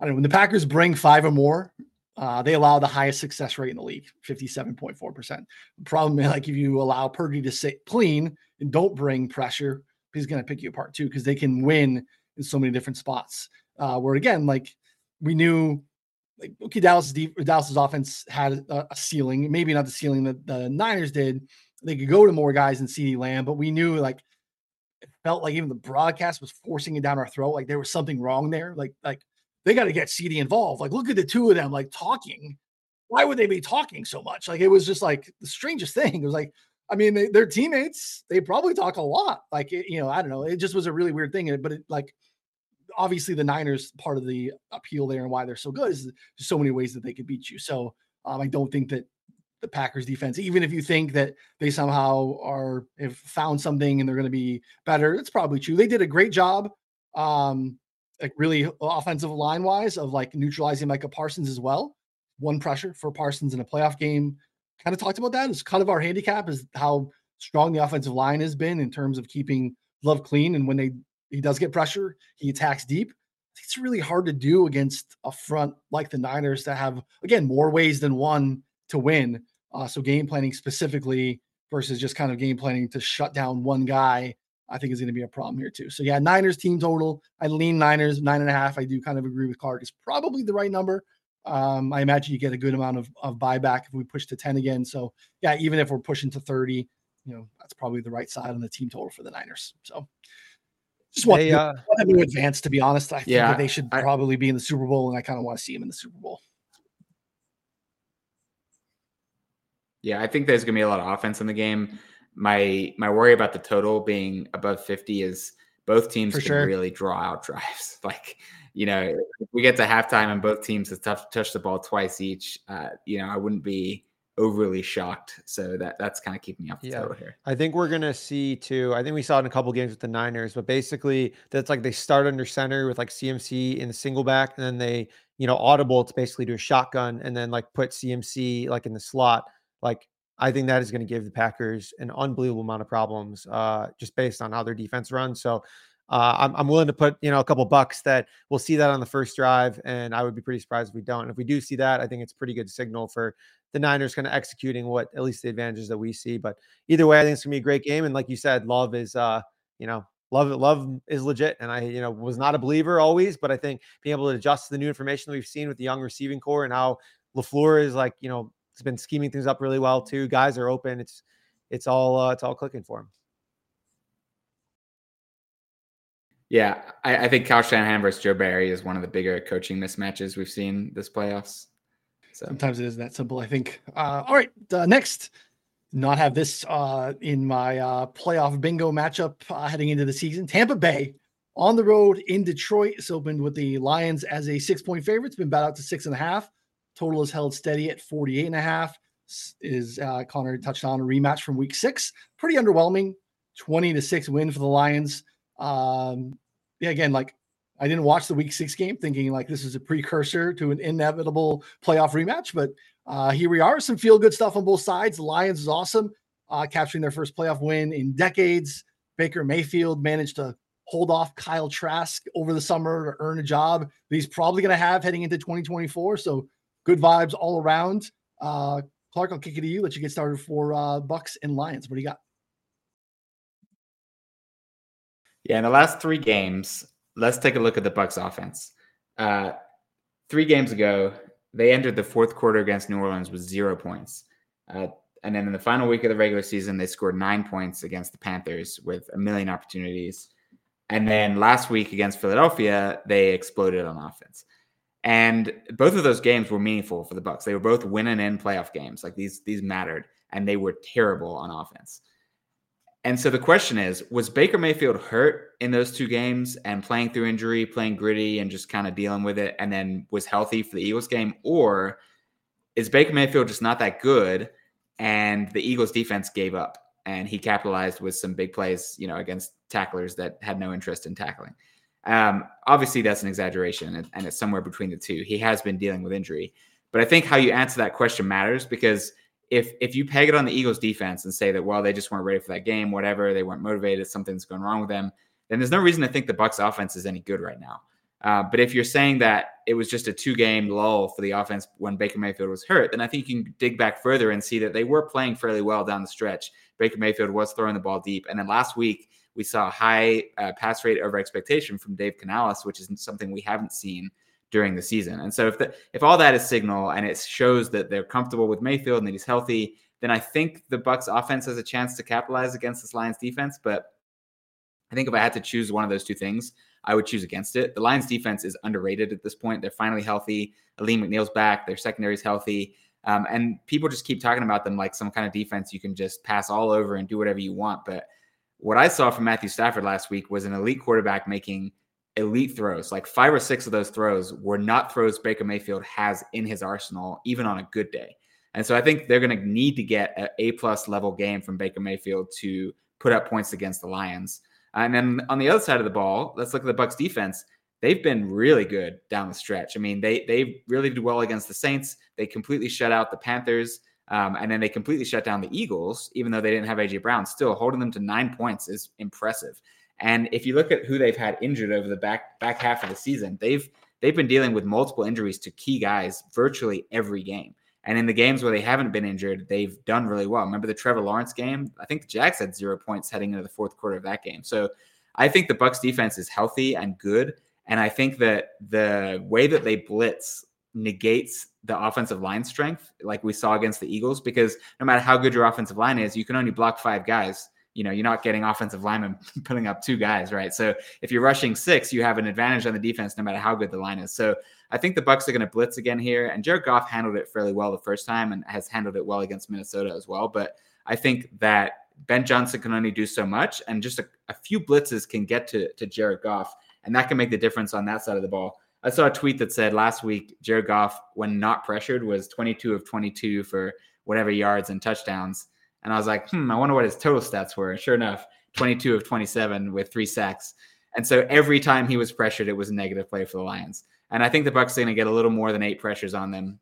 S1: I don't know when the Packers bring five or more, uh, they allow the highest success rate in the league, 57.4%. The problem is like if you allow Purdy to sit clean and don't bring pressure, he's going to pick you apart too because they can win in so many different spots. Uh, where again, like we knew like okay, Dallas Dallas's offense had a, a, ceiling, maybe not the ceiling that the Niners did. They could go to more guys in CeeDee Lamb, but we knew like it felt like even the broadcast was forcing it down our throat. Like there was something wrong there. Like like they got to get CeeDee involved. Like look at the two of them like talking. Why would they be talking so much? Like it was just like the strangest [LAUGHS] thing. It was like I mean, they, they're teammates. They probably talk a lot. Like, it, you know, I don't know. It just was a really weird thing. But it, like, obviously the Niners part of the appeal there and why they're so good is so many ways that they could beat you. So um, I don't think that the Packers defense, even if you think that they somehow are have found something and they're going to be better, it's probably true. They did a great job um, like really offensive line wise of like neutralizing Micah Parsons as well. One pressure for Parsons in a playoff game. Kind of talked about that. It's kind of our handicap is how strong the offensive line has been in terms of keeping Love clean. And when they he does get pressure, he attacks deep. It's really hard to do against a front like the Niners that have again more ways than one to win. Uh, so game planning specifically versus just kind of game planning to shut down one guy, I think is going to be a problem here too. So yeah, Niners team total. I lean Niners nine and a half. I do kind of agree with Clarke. It's probably the right number. Um, I imagine you get a good amount of, of buyback if we push to 10 again. So yeah, even if we're pushing to 30, you know, that's probably the right side on the team total for the Niners. So just want,
S2: Hey,
S1: to,
S2: uh,
S1: want them to advance, to be honest. I think
S3: Yeah,
S1: that they should
S3: I-
S1: probably be in the Super Bowl, and I kind of want to see them in the Super Bowl.
S3: Yeah, I think there's gonna be a lot of offense in the game. My my worry about the total being above 50 is both teams
S1: For
S3: can
S1: sure.
S3: really draw out drives. [LAUGHS] Like, you know, if we get to halftime and both teams have touched touched the ball twice each, uh, you know, I wouldn't be overly shocked. So that that's kind of keeping me off the
S2: Yeah.
S3: total here.
S2: I think we're gonna see too. I think we saw it in a couple games with the Niners, but basically that's like they start under center with like CMC in the single back, and then they, you know, audible to basically do a shotgun and then like put CMC like in the slot. Like I think that is going to give the Packers an unbelievable amount of problems, uh, just based on how their defense runs. So uh, I'm, I'm willing to put you know a couple bucks that we'll see that on the first drive, and I would be pretty surprised if we don't. And if we do see that, I think it's pretty good signal for the Niners kind of executing what at least the advantages that we see. But either way, I think it's gonna be a great game. And like you said, love is uh, you know, love love is legit. And I, you know, was not a believer always, but I think being able to adjust to the new information that we've seen with the young receiving corps and how LaFleur is like, you know, has been scheming things up really well too. Guys are open. It's it's all uh, it's all clicking for him.
S3: Yeah, I, I think Kyle Shanahan versus Joe Barry is one of the bigger coaching mismatches we've seen this playoffs. So
S1: Sometimes it is that simple. I think. Uh, all right, uh, next, not have this uh, in my uh, playoff bingo matchup uh, heading into the season. Tampa Bay on the road in Detroit. It's opened with the Lions as a six point favorite. It's been bet out to six and a half. Total is held steady at 48 and a half. Is uh, Connor touched on a rematch from week six? Pretty underwhelming. 20 to six win for the Lions. Um, yeah, again, like I didn't watch the week six game thinking like this is a precursor to an inevitable playoff rematch, but uh, here we are. Some feel good stuff on both sides. The Lions is awesome, uh, capturing their first playoff win in decades. Baker Mayfield managed to hold off Kyle Trask over the summer to earn a job that he's probably going to have heading into 2024. So good vibes all around. Uh, Clarke, I'll kick it to you. Let you get started for uh, Bucs and Lions. What do you got?
S3: Yeah, in the last three games, let's take a look at the Bucs offense. Uh, three games ago, they entered the fourth quarter against New Orleans with zero points. Uh, and then in the final week of the regular season, they scored nine points against the Panthers with a million opportunities. And then last week against Philadelphia, they exploded on offense. And both of those games were meaningful for the Bucs. They were both winning in playoff games. Like these, these mattered, and they were terrible on offense. And so the question is, was Baker Mayfield hurt in those two games and playing through injury, playing gritty and just kind of dealing with it, and then was healthy for the Eagles game? Or is Baker Mayfield just not that good and the Eagles defense gave up and he capitalized with some big plays, you know, against tacklers that had no interest in tackling? Um, obviously, that's an exaggeration and, it's somewhere between the two. He has been dealing with injury. But I think how you answer that question matters because – if if you peg it on the Eagles defense and say that well they just weren't ready for that game, whatever, they weren't motivated, something's going wrong with them, then there's no reason to think the Bucs offense is any good right now. Uh, but if you're saying that it was just a two game lull for the offense when Baker Mayfield was hurt, then I think you can dig back further and see that they were playing fairly well down the stretch. Baker Mayfield was throwing the ball deep, and then last week we saw a high uh, pass rate over expectation from Dave Canales, which is something we haven't seen during the season. And so if the, if all that is signal and it shows that they're comfortable with Mayfield and that he's healthy, then I think the Bucs offense has a chance to capitalize against this Lions defense. But I think if I had to choose one of those two things, I would choose against it. The Lions defense is underrated at this point. They're finally healthy. Alim McNeill's back. Their secondary is healthy. Um, and people just keep talking about them like some kind of defense you can just pass all over and do whatever you want. But what I saw from Matthew Stafford last week was an elite quarterback making elite throws. Like five or six of those throws were not throws Baker Mayfield has in his arsenal, even on a good day. And so I think they're going to need to get an A plus level game from Baker Mayfield to put up points against the Lions. And then on the other side of the ball, let's look at the Bucs defense. they've been really good down the stretch. I mean, they they really did well against the Saints. They completely shut out the Panthers. Um, and then they completely shut down the Eagles, even though they didn't have AJ Brown. Still holding them to nine points is impressive. And if you look at who they've had injured over the back back half of the season, they've they've been dealing with multiple injuries to key guys virtually every game. And in the games where they haven't been injured, they've done really well. Remember the Trevor Lawrence game? I think the Jags had zero points heading into the fourth quarter of that game. So I think the Bucs defense is healthy and good. And I think that the way that they blitz negates the offensive line strength, like we saw against the Eagles, because no matter how good your offensive line is, you can only block five guys. You know, you're not getting offensive linemen [LAUGHS] putting up two guys, right? So if you're rushing six, you have an advantage on the defense, no matter how good the line is. So I think the Bucs are going to blitz again here, and Jared Goff handled it fairly well the first time, and has handled it well against Minnesota as well. But I think that Ben Johnson can only do so much, and just a, a few blitzes can get to to Jared Goff, and that can make the difference on that side of the ball. I saw a tweet that said last week Jared Goff, when not pressured, was 22 of 22 for whatever yards and touchdowns. And I was like, hmm, I wonder what his total stats were. Sure enough, 22 of 27 with three sacks. And so every time he was pressured, it was a negative play for the Lions. And I think the Bucs are going to get a little more than eight pressures on them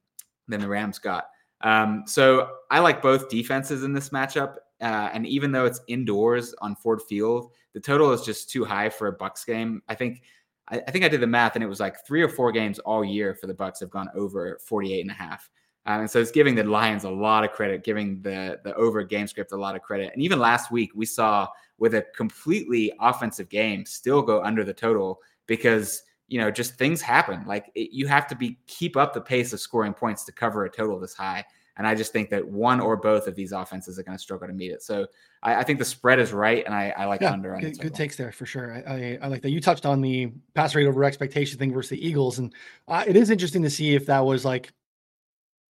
S3: than the Rams got. Um, so I like both defenses in this matchup. Uh, and even though it's indoors on Ford Field, the total is just too high for a Bucs game. I think I, I, think I did the math and it was like three or four games all year for the Bucs have gone over 48 and a half. Um, and so it's giving the Lions a lot of credit, giving the the over game script a lot of credit. And even last week we saw with a completely offensive game still go under the total because you know just things happen. Like it, you have to be keep up the pace of scoring points to cover a total this high. And I just think that one or both of these offenses are going to struggle to meet it. So I, I think the spread is right, and I, I like
S1: yeah,
S3: under.
S1: Good, good takes there for sure. I, I, I, like that. You touched on the pass rate over expectation thing versus the Eagles, and uh, it is interesting to see if that was like,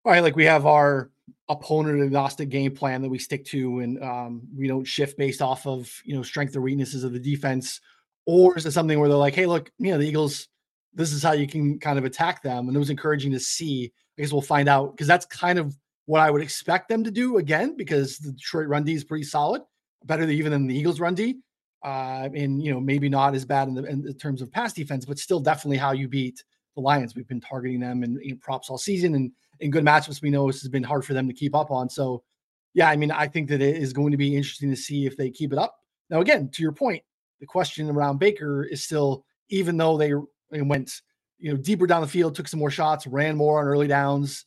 S1: all right, like we have our opponent agnostic game plan that we stick to, and um, we don't shift based off of you know strength or weaknesses of the defense, or is it something where they're like, hey, look, you know, the Eagles, this is how you can kind of attack them, and it was encouraging to see. I guess we'll find out because that's kind of what I would expect them to do again, because the Detroit run D is pretty solid, better than even than the Eagles run D. Uh, and you know, maybe not as bad in, the, in terms of pass defense, but still definitely how you beat the Lions. We've been targeting them in props all season, and in good matchups, we know this has been hard for them to keep up on. So, yeah, I mean, I think that it is going to be interesting to see if they keep it up. Now, again, to your point, the question around Baker is still, even though they went, you know, deeper down the field, took some more shots, ran more on early downs,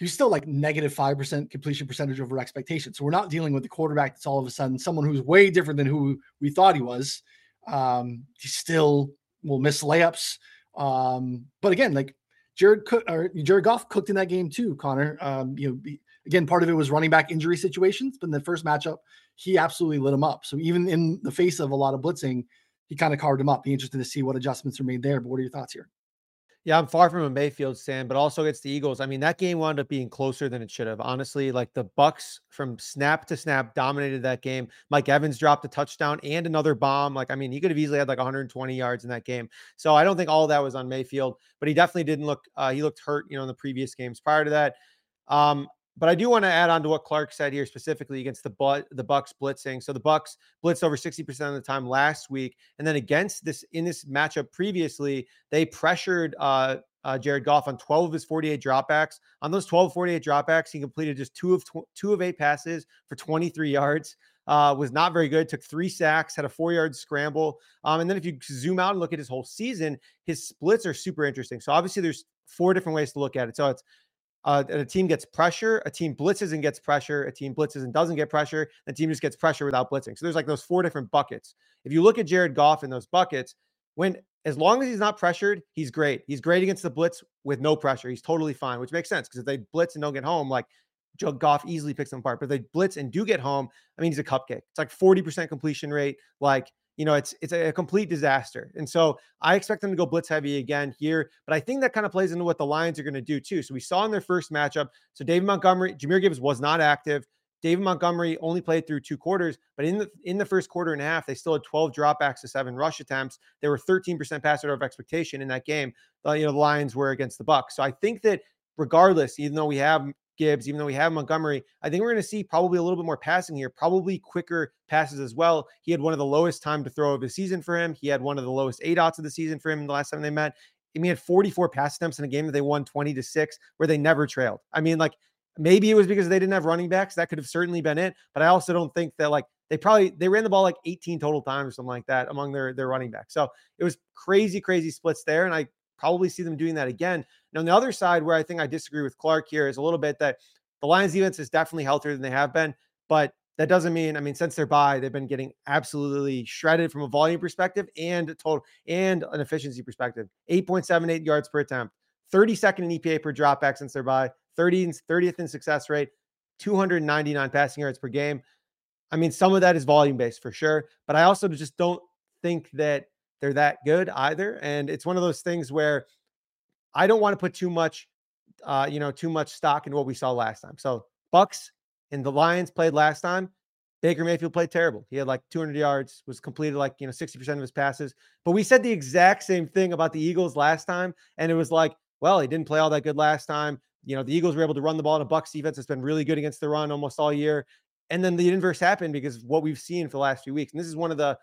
S1: he's still like negative 5% completion percentage over expectation. So we're not dealing with the quarterback that's all of a sudden someone who's way different than who we thought he was. Um, he still will miss layups. Um, but again, like Jared Cook or Jared Goff cooked in that game too, Connor. Um, you know, again, part of it was running back injury situations, but in the first matchup, he absolutely lit him up. So even in the face of a lot of blitzing, he kind of carved him up. Be interested to see what adjustments are made there. But what are your thoughts here?
S2: Yeah, I'm far from a Mayfield stand, but also against the Eagles. I mean, that game wound up being closer than it should have. Honestly, like the Bucs from snap to snap dominated that game. Mike Evans dropped a touchdown and another bomb. Like, I mean, he could have easily had like 120 yards in that game. So I don't think all that was on Mayfield, but he definitely didn't look. Uh, he looked hurt, you know, in the previous games prior to that. Um, but I do want to add on to what Clarke said here specifically against the but the Bucs blitzing. So the Bucs blitzed over 60% of the time last week. And then against this in this matchup previously, they pressured uh, uh, Jared Goff on 12 of his 48 dropbacks. On those 12 48 dropbacks, he completed just two of tw- two of eight passes for 23 yards. Uh, was not very good. Took three sacks, had a four yard scramble. Um, and then if you zoom out and look at his whole season, his splits are super interesting. So obviously, there's four different ways to look at it. So it's uh, a team gets pressure, a team blitzes and gets pressure, a team blitzes and doesn't get pressure, a team just gets pressure without blitzing. So there's like those four different buckets. If you look at Jared Goff in those buckets, when as long as he's not pressured, he's great. He's great against the blitz with no pressure. He's totally fine, which makes sense because if they blitz and don't get home, like Joe Goff easily picks them apart. But if they blitz and do get home, I mean, he's a cupcake. It's like 40% completion rate. Like you know, it's it's a complete disaster. And so I expect them to go blitz heavy again here. But I think that kind of plays into what the Lions are going to do too. So we saw in their first matchup. So David Montgomery, Jahmyr Gibbs was not active. David Montgomery only played through two quarters, but in the in the first quarter and a half, they still had 12 dropbacks to seven rush attempts. They were 13% passer of expectation in that game. You know, the Lions were against the Bucs. So I think that regardless, even though we have Gibbs, even though we have Montgomery, I think we're going to see probably a little bit more passing here, probably quicker passes as well. He had one of the lowest time to throw of the season for him. He had one of the lowest eight ADOTs of the season for him the last time they met. I mean, he had 44 pass attempts in a game that they won 20 to 6, where they never trailed. I mean, like maybe it was because they didn't have running backs. That could have certainly been it. But I also don't think that like they probably they ran the ball like 18 total times or something like that among their their running backs. So it was crazy, crazy splits there. And I probably see them doing that again. Now, on the other side, where I think I disagree with Clarke here is a little bit that the Lions defense is definitely healthier than they have been, but that doesn't mean, I mean, since they're bye, they've been getting absolutely shredded from a volume perspective and total and an efficiency perspective. 8.78 yards per attempt, 32nd in EPA per dropback since they're bye, 30 30th in success rate, 299 passing yards per game. I mean, some of that is volume based for sure, but I also just don't think that they're that good either. And it's one of those things where I don't want to put too much, uh, you know, too much stock in what we saw last time. So Bucs and the Lions played last time. Baker Mayfield played terrible. He had like 200 yards, was completed like, you know, 60% of his passes. But we said the exact same thing about the Eagles last time. And it was like, well, he didn't play all that good last time. You know, the Eagles were able to run the ball in a Bucs defense that's been really good against the run almost all year. And then the inverse happened because what we've seen for the last few weeks. And this is one of the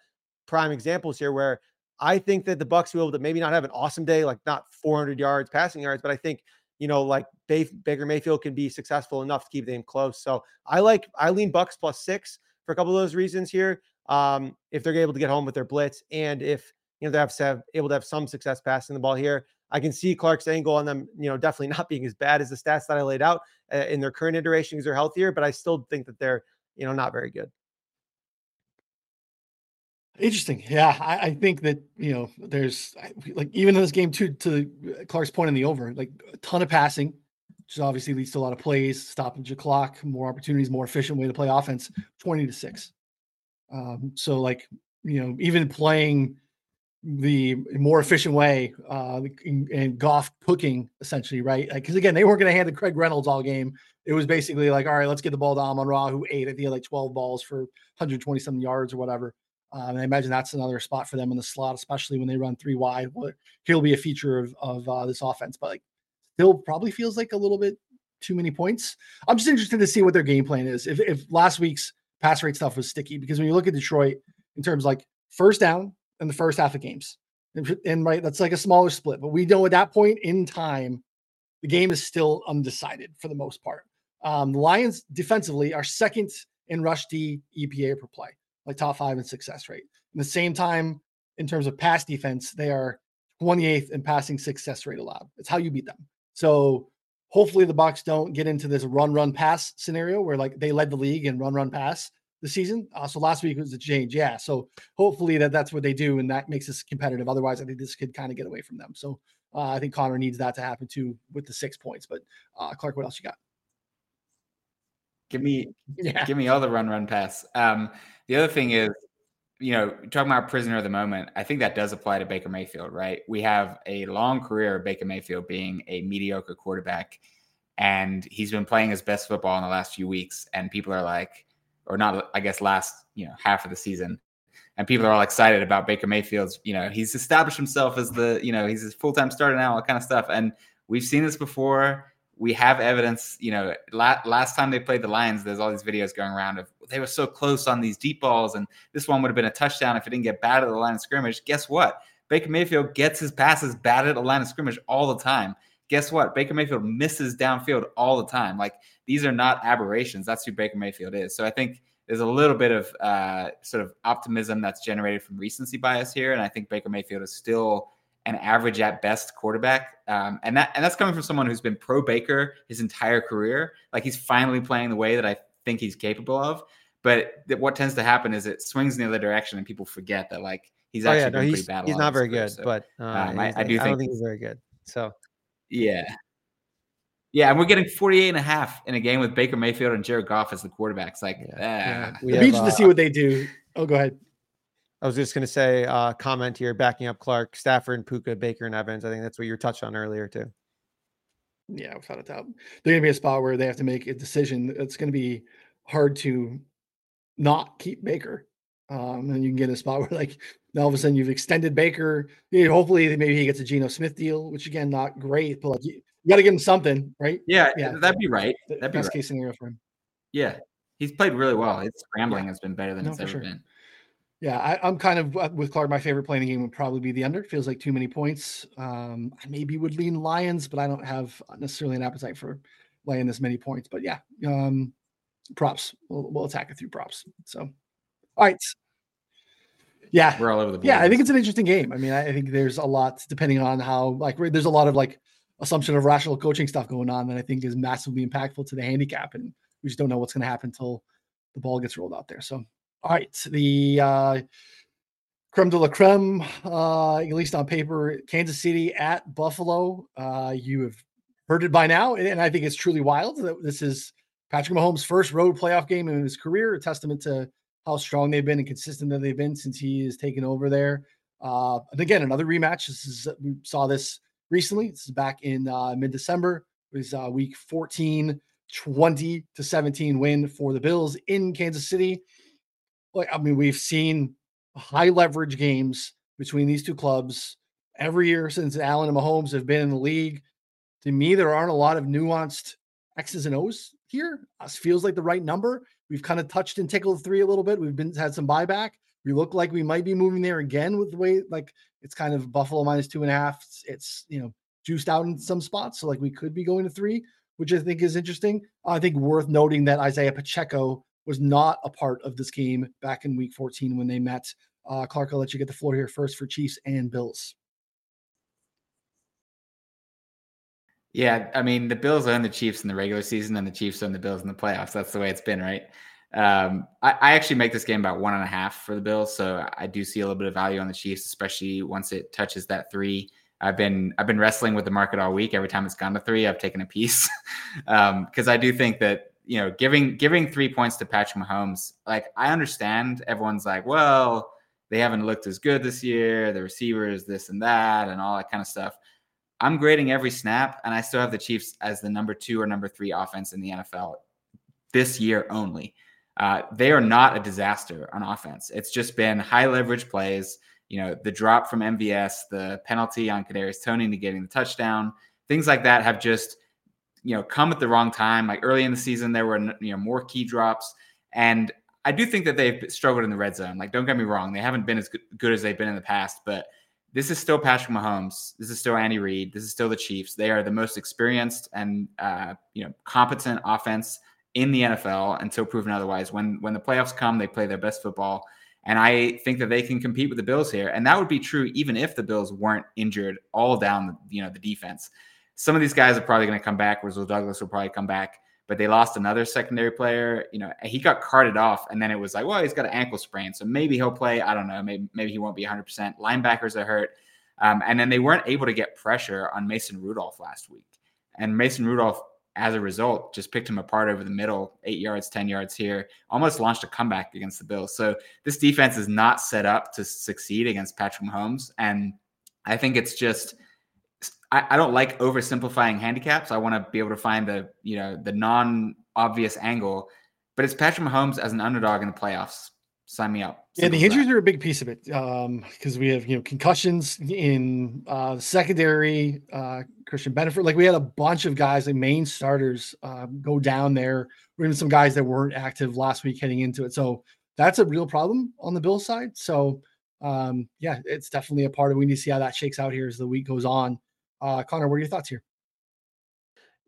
S2: prime examples here where I think that the Bucs will be able to maybe not have an awesome day, like not 400 yards passing yards, but I think you know like Baker Mayfield can be successful enough to keep them close. So I like I lean Bucs plus six for a couple of those reasons here. Um, if they're able to get home with their blitz, and if you know they have, to have able to have some success passing the ball here, I can see Clarke's angle on them. You know, definitely [LAUGHS] not being as bad as the stats that I laid out uh, in their current iteration because they're healthier, but I still think that they're you know not very good.
S1: Interesting. Yeah, I, I, think that you know there's like even in this game too. To Clarke's point in the over, like a ton of passing, which obviously leads to a lot of plays, stopping your clock, more opportunities, more efficient way to play offense. Twenty to six. Um, so like you know even playing the more efficient way uh, and Goff cooking essentially right because like, again they weren't going to hand to Craig Reynolds all game. It was basically like all right, let's get the ball to Amon Ra who ate I think like twelve balls for 120 something yards or whatever. Um, and I imagine that's another spot for them in the slot, especially when they run three wide. Well, he'll be a feature of, of uh, this offense, but like still probably feels like a little bit too many points. I'm just interested to see what their game plan is. If, if last week's pass rate stuff was sticky, because when you look at Detroit in terms like first down in the first half of games, and, and right, that's like a smaller split, but we know at that point in time, the game is still undecided for the most part. Um, the Lions defensively are second in rush D EPA per play like top five in success rate. In the same time, in terms of pass defense, they are 28th in passing success rate allowed. It's how you beat them. So hopefully the Bucs don't get into this run run pass scenario where like they led the league in run run pass the season. Uh, so last week was a change, yeah. So hopefully that that's what they do and that makes us competitive. Otherwise, I think this could kind of get away from them. So uh, I think Connor needs that to happen too with the six points. But uh, Clarke, what else you got?
S3: Give me, [LAUGHS] yeah. give me all the run, run, pass. Um, the other thing is, you know, talking about prisoner of the moment, I think that does apply to Baker Mayfield, right? We have a long career of Baker Mayfield being a mediocre quarterback, and he's been playing his best football in the last few weeks, and people are like, or not, I guess, last you know half of the season, and people are all excited about Baker Mayfield's, you know, he's established himself as the, you know, he's a full time starter now, all kind of stuff, and we've seen this before we have evidence. You know, la- last time they played the Lions, there's all these videos going around of they were so close on these deep balls, and this one would have been a touchdown if it didn't get batted at the line of scrimmage. Guess what? Baker Mayfield gets his passes batted at the line of scrimmage all the time. Guess what? Baker Mayfield misses downfield all the time. Like these are not aberrations. That's who Baker Mayfield is. So I think there's a little bit of uh, sort of optimism that's generated from recency bias here, and I think Baker Mayfield is still an average at best quarterback. Um, and that and that's coming from someone who's been pro Baker his entire career. Like he's finally playing the way that I think he's capable of. But th- what tends to happen is it swings in the other direction, and people forget that like he's actually oh, yeah, no,
S2: he's,
S3: pretty bad.
S2: He's not very good, so, but uh, um, I, I, do think, I don't think he's very good. So
S3: yeah. Yeah, and we're getting 48 and a half in a game with Baker Mayfield and Jared Goff as the quarterbacks. Like, yeah.
S1: Ah. yeah. It'd be uh, to see what they do. Oh, go ahead.
S2: I was just going to say, uh, comment here, backing up Clarke, Stafford, Puka, Baker, and Evans. I think that's what you were touched on earlier too.
S1: Yeah, without a doubt, they're going to be a spot where they have to make a decision. It's going to be hard to not keep Baker, um, and you can get a spot [LAUGHS] where like now all of a sudden you've extended Baker. You know, hopefully, maybe he gets a Geno Smith deal, which again not great, but like you, You got to give him something, right?
S3: Yeah,
S1: Yeah.
S3: that'd be right. That'd be
S1: best
S3: right.
S1: case scenario for him.
S3: Yeah, he's played really well. His scrambling has been better than
S1: No,
S3: it's ever
S1: sure.
S3: been.
S1: Yeah, I, I'm kind of uh, with Clarke. My favorite play in the game would probably be the under. Feels like too many points. Um, I maybe would lean Lions, but I don't have necessarily an appetite for laying this many points. But yeah, um, props. We'll, we'll attack it through props. So, all right. Yeah,
S3: We're all over the board.
S1: yeah, I think it's an interesting game. I mean, I I think there's a lot depending on how like there's a lot of like assumption of rational coaching stuff going on that I think is massively impactful to the handicap, and we just don't know what's going to happen until the ball gets rolled out there. So, all right, the uh, creme de la creme, uh, at least on paper, Kansas City at Buffalo. Uh, you have heard it by now, and I think it's truly wild that this is Patrick Mahomes' first road playoff game in his career, a testament to how strong they've been and consistent that they've been since he has taken over there. Uh, and again, another rematch. This is we saw this recently. This is back in uh, mid-December. It was uh, week 14, 20 to 17 win for the Bills in Kansas City. Like, I mean, we've seen high leverage games between these two clubs every year since Allen and Mahomes have been in the league. To me, there aren't a lot of nuanced X's and O's here. Uh, Us feels like the right number. We've kind of touched and tickled three a little bit. We've been had some buyback. We look like we might be moving there again with the way like it's kind of Buffalo minus two and a half. It's, it's you know juiced out in some spots, so like we could be going to three, which I think is interesting. I think worth noting that Isaiah Pacheco was not a part of this game back in Week 14 when they met. Uh, Clarke, I'll let you get the floor here first for Chiefs and Bills.
S3: Yeah, I mean the Bills own the Chiefs in the regular season, and the Chiefs own the Bills in the playoffs. That's the way it's been, right? Um, I, I actually make this game about one and a half for the Bills, so I do see a little bit of value on the Chiefs, especially once it touches that three. I've been I've been wrestling with the market all week. Every time it's gone to three, I've taken a piece [LAUGHS] because I do think that you know giving giving three points to Patrick Mahomes, like I understand everyone's like, well, they haven't looked as good this year, the receivers, this and that, and all that kind of stuff. I'm grading every snap, and I still have the Chiefs as the number two or number three offense in the NFL this year only. Uh, they are not a disaster on offense. It's just been high leverage plays. You know, the drop from MVS, the penalty on Kadarius Toney to getting the touchdown, things like that have just you know come at the wrong time. Like early in the season, there were you know more key drops, and I do think that they've struggled in the red zone. Like, don't get me wrong, they haven't been as good, as they've been in the past, but this is still Patrick Mahomes. This is still Andy Reid. This is still the Chiefs. They are the most experienced and uh, you know competent offense in the NFL until proven otherwise. When when the playoffs come, they play their best football, and I think that they can compete with the Bills here. And that would be true even if the Bills weren't injured all down you know the defense. Some of these guys are probably going to come back. Rasul Douglas will probably come back, but they lost another secondary player. You know, he got carted off, and then it was like, well, he's got an ankle sprain, so maybe he'll play. I don't know. Maybe maybe he won't be 100. percent Linebackers are hurt, um, and then they weren't able to get pressure on Mason Rudolph last week, and Mason Rudolph. As a result, just picked him apart over the middle, eight yards, 10 yards here, almost launched a comeback against the Bills. So this defense is not set up to succeed against Patrick Mahomes. And I think it's just I, I don't like oversimplifying handicaps. I want to be able to find the you know the non obvious angle, but it's Patrick Mahomes as an underdog in the playoffs. Sign me up.
S1: Yeah, the injuries
S3: that.
S1: are a big piece of it because we have you know concussions in uh, secondary. Uh, Christian Benford, like we had a bunch of guys, like main starters, uh, go down there. Or even some guys that weren't active last week heading into it. So that's a real problem on the Bill side. So um, yeah, it's definitely a part of. We need to see how that shakes out here as the week goes on. Uh, Connor, what are your thoughts here?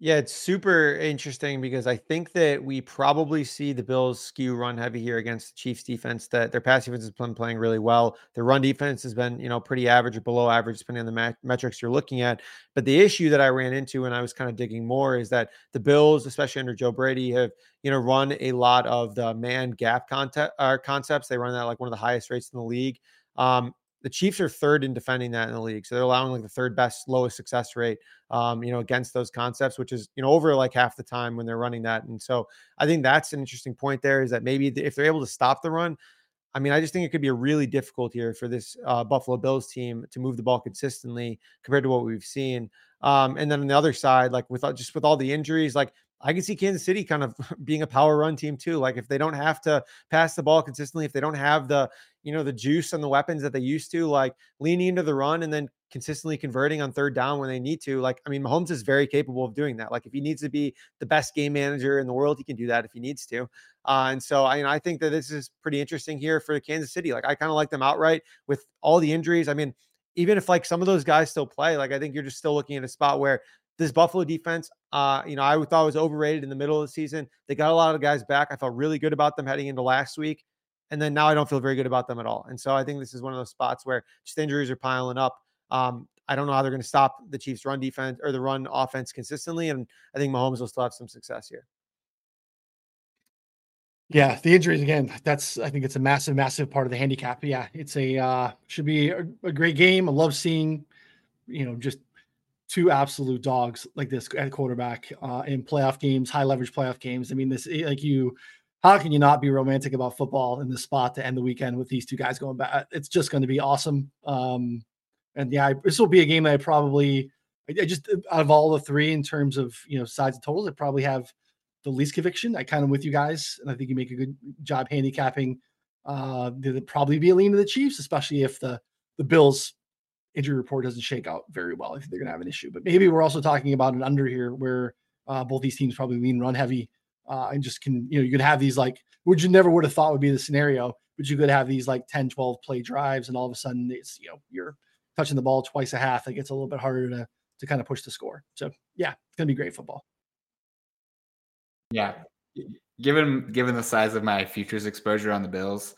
S2: Yeah, it's super interesting because I think that we probably see the Bills skew run heavy here against the Chiefs defense. That their pass defense has been playing really well. Their run defense has been, you know, pretty average or below average, depending on the mat- metrics you're looking at. But the issue that I ran into when I was kind of digging more is that the Bills, especially under Joe Brady, have you know run a lot of the man gap uh, concepts. They run that like one of the highest rates in the league. Um, the Chiefs are third in defending that in the league. So they're allowing like the third best, lowest success rate, um, you know, against those concepts, which is, you know, over like half the time when they're running that. And so I think that's an interesting point there is that maybe if they're able to stop the run, I mean, I just think it could be a really difficult here for this uh, Buffalo Bills team to move the ball consistently compared to what we've seen. Um, and then on the other side, like with just with all the injuries, like I can see Kansas City kind of [LAUGHS] being a power run team too. Like if they don't have to pass the ball consistently, if they don't have the, you know, the juice and the weapons that they used to, like leaning into the run and then consistently converting on third down when they need to. Like, I mean, Mahomes is very capable of doing that. Like if he needs to be the best game manager in the world, he can do that if he needs to. Uh, and so I, I think that this is pretty interesting here for Kansas City. Like I kind of like them outright with all the injuries. I mean, even if like some of those guys still play, like I think you're just still looking at a spot where this Buffalo defense, uh, you know, I thought was overrated in the middle of the season. They got a lot of guys back. I felt really good about them heading into last week. And then now I don't feel very good about them at all. And so I think this is one of those spots where just injuries are piling up. Um, I don't know how they're going to stop the Chiefs' run defense or the run offense consistently. And I think Mahomes will still have some success here.
S1: Yeah, the injuries again. That's I think it's a massive, massive part of the handicap. Yeah, it's a uh, should be a, a great game. I love seeing, you know, just two absolute dogs like this at quarterback uh, in playoff games, high leverage playoff games. I mean, this eh, like you, how can you not be romantic about football in this spot to end the weekend with these two guys going back? It's just going to be awesome. Um, and yeah, I, this will be a game that I probably, I, just out of all the three in terms of you know sides and totals, I probably have the least conviction. I kind of with you guys, and I think you make a good job handicapping. Uh, there'd probably be a lean to the Chiefs, especially if the the Bills injury report doesn't shake out very well. I think they're going to have an issue. But maybe we're also talking about an under here where uh, both these teams probably lean run heavy uh, and just can, you know, you could have these like, which you never would have thought would be the scenario, but you could have these like 10, 12 play drives and all of a sudden it's, you know, you're touching the ball twice a half. It gets a little bit harder to, to kind of push the score. So yeah, it's going to be great football.
S3: Yeah. Given, given the size of my futures exposure on the Bills,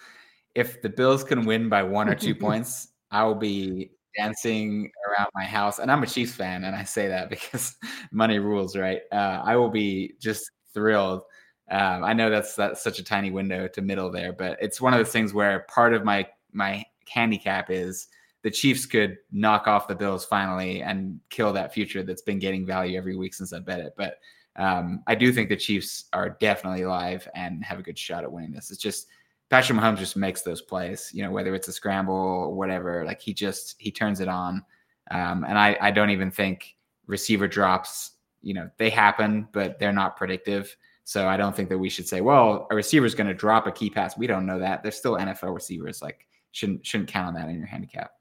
S3: if the Bills can win by one or two [LAUGHS] points, I will be dancing around my house. And I'm a Chiefs fan, and I say that [LAUGHS] because money rules, right? Uh, I will be just thrilled. Um, I know that's that's such a tiny window to middle there, but it's one of those things where part of my my handicap is the Chiefs could knock off the Bills finally and kill that future that's been getting value every week since I bet it. But um, I do think the Chiefs are definitely live and have a good shot at winning this. It's just Patrick Mahomes just makes those plays, you know, whether it's a scramble or whatever, like he just he turns it on. Um, and I, I don't even think receiver drops, you know, they happen, but they're not predictive. So I don't think that we should say, well, a receiver is going to drop a key pass. We don't know that. They're still NFL receivers. Like shouldn't shouldn't count on that in your handicap.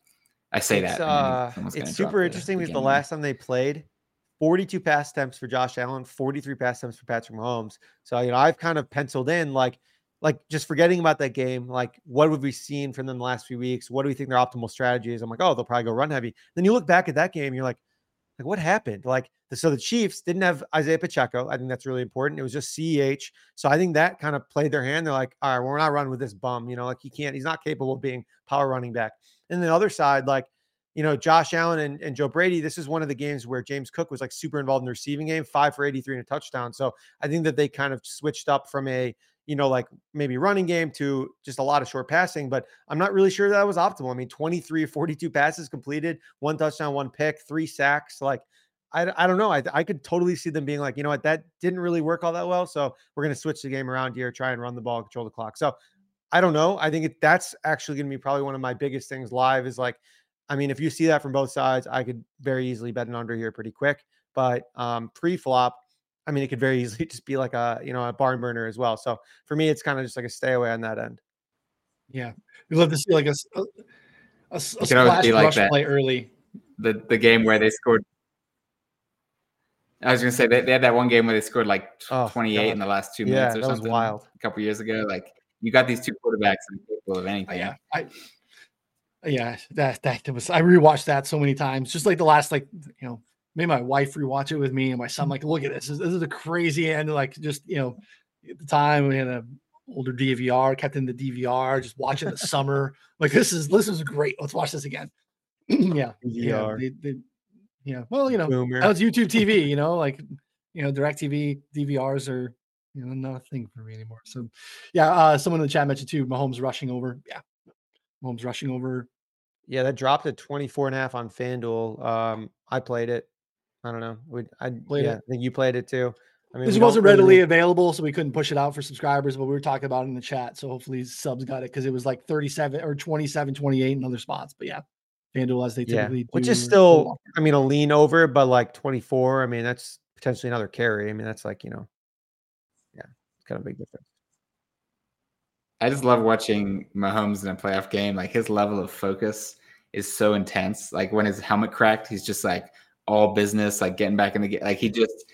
S3: I say
S2: it's,
S3: that.
S2: Uh, it's super interesting the, because the last time they played, 42 pass attempts for Josh Allen, 43 pass attempts for Patrick Mahomes. So you know, I've kind of penciled in like like just forgetting about that game, like what have we seen from them the last few weeks? What do we think their optimal strategy is? I'm like, oh, they'll probably go run heavy. Then you look back at that game, you're like, like what happened? Like the, so the Chiefs didn't have Isaiah Pacheco. I think that's really important. It was just CEH. So I think that kind of played their hand. They're like, all right, well, we're not running with this bum. You know, like he can't, he's not capable of being power running back. And the other side, like, you know, Josh Allen and, and Joe Brady, this is one of the games where James Cook was like super involved in the receiving game, five for 83 and a touchdown. So I think that they kind of switched up from a you know, like maybe running game to just a lot of short passing, but I'm not really sure that was optimal. I mean, 23 42 passes completed, one touchdown, one pick, three sacks. Like, I, I don't know. I, I could totally see them being like, you know what, that didn't really work all that well. So we're going to switch the game around here, try and run the ball, control the clock. So I don't know. I think it, that's actually going to be probably one of my biggest things live is like, I mean, if you see that from both sides, I could very easily bet an under here pretty quick. But um, pre flop, I mean, it could very easily [LAUGHS] just be like a you know a barn burner as well. So for me, it's kind of just like a stay away on that end.
S1: Yeah, we love to see like a a, a, a splash
S3: like
S1: rush
S3: that.
S1: play early.
S3: The the game where they scored. I was gonna say they, they had that one game where they scored like
S2: Oh,
S3: 28
S2: God.
S3: in the last two
S2: Yeah,
S3: minutes or
S2: that was
S3: something.
S2: wild.
S3: A couple years ago, like you got these two quarterbacks that capable of oh, anything.
S1: Yeah, I, yeah, that that was. I rewatched that so many times. Just like the last, like you know, made my wife rewatch it with me and my son. Like, look at this. This, this is a crazy end. Like, just you know, at the time we had a older DVR, kept in the DVR, just watching the [LAUGHS] summer. Like, this is this is great. Let's watch this again. [CLEARS THROAT] yeah, yeah, they, they, yeah. Well, you know,
S2: Boomer.
S1: that was YouTube TV. You know, like you know, Direct TV DVRs are you know not a thing for me anymore. So, yeah. Uh, someone in the chat mentioned too. Mahomes rushing over. Yeah, Mahomes rushing over.
S2: Yeah, that dropped at 24 and a half on FanDuel. Um, I played it. I don't know. We, I
S1: Played
S2: yeah,
S1: it.
S2: I think you played it too. I mean,
S1: This wasn't
S2: really
S1: readily
S2: need-
S1: available, so we couldn't push it out for subscribers, but we were talking about it in the chat. So hopefully subs got it because it was like 37 or 27, 28 in other spots. But yeah, FanDuel as they
S2: yeah,
S1: typically do.
S2: which is still, I mean, a lean over, but like 24. I mean, that's potentially another carry. I mean, that's like, you know, yeah, it's kind of a big difference.
S3: I just love watching Mahomes in a playoff game. Like his level of focus is so intense. Like when his helmet cracked, he's just like all business, like getting back in the game. Like he just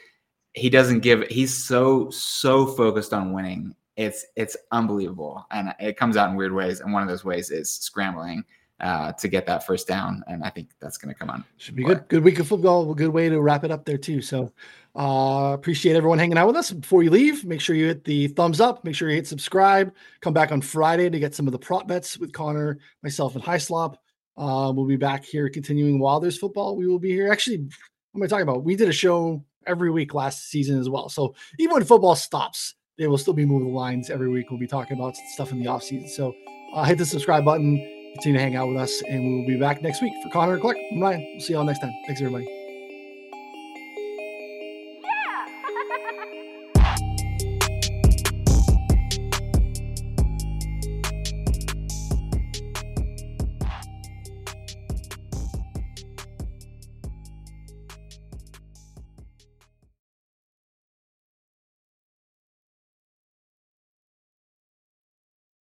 S3: he doesn't give he's so so focused on winning. It's it's unbelievable. And it comes out in weird ways. And one of those ways is scrambling uh, to get that first down. And I think that's going to come on.
S1: Should be good. Good week of football. Good way to wrap it up there too. So uh, appreciate everyone hanging out with us. Before you leave, make sure you hit the thumbs up. Make sure you hit subscribe. Come back on Friday to get some of the prop bets with Connor, myself, and Hyslop. Uh, we'll be back here continuing while there's football. We will be here. Actually, what am I talking about? We did a show every week last season as well. So even when football stops, they will still be moving the lines every week. We'll be talking about stuff in the off season. So uh, hit the subscribe button continue to hang out with us, and we will be back next week for Connor and Clarke. I'm Ryan. We'll see y'all next time. Thanks, everybody.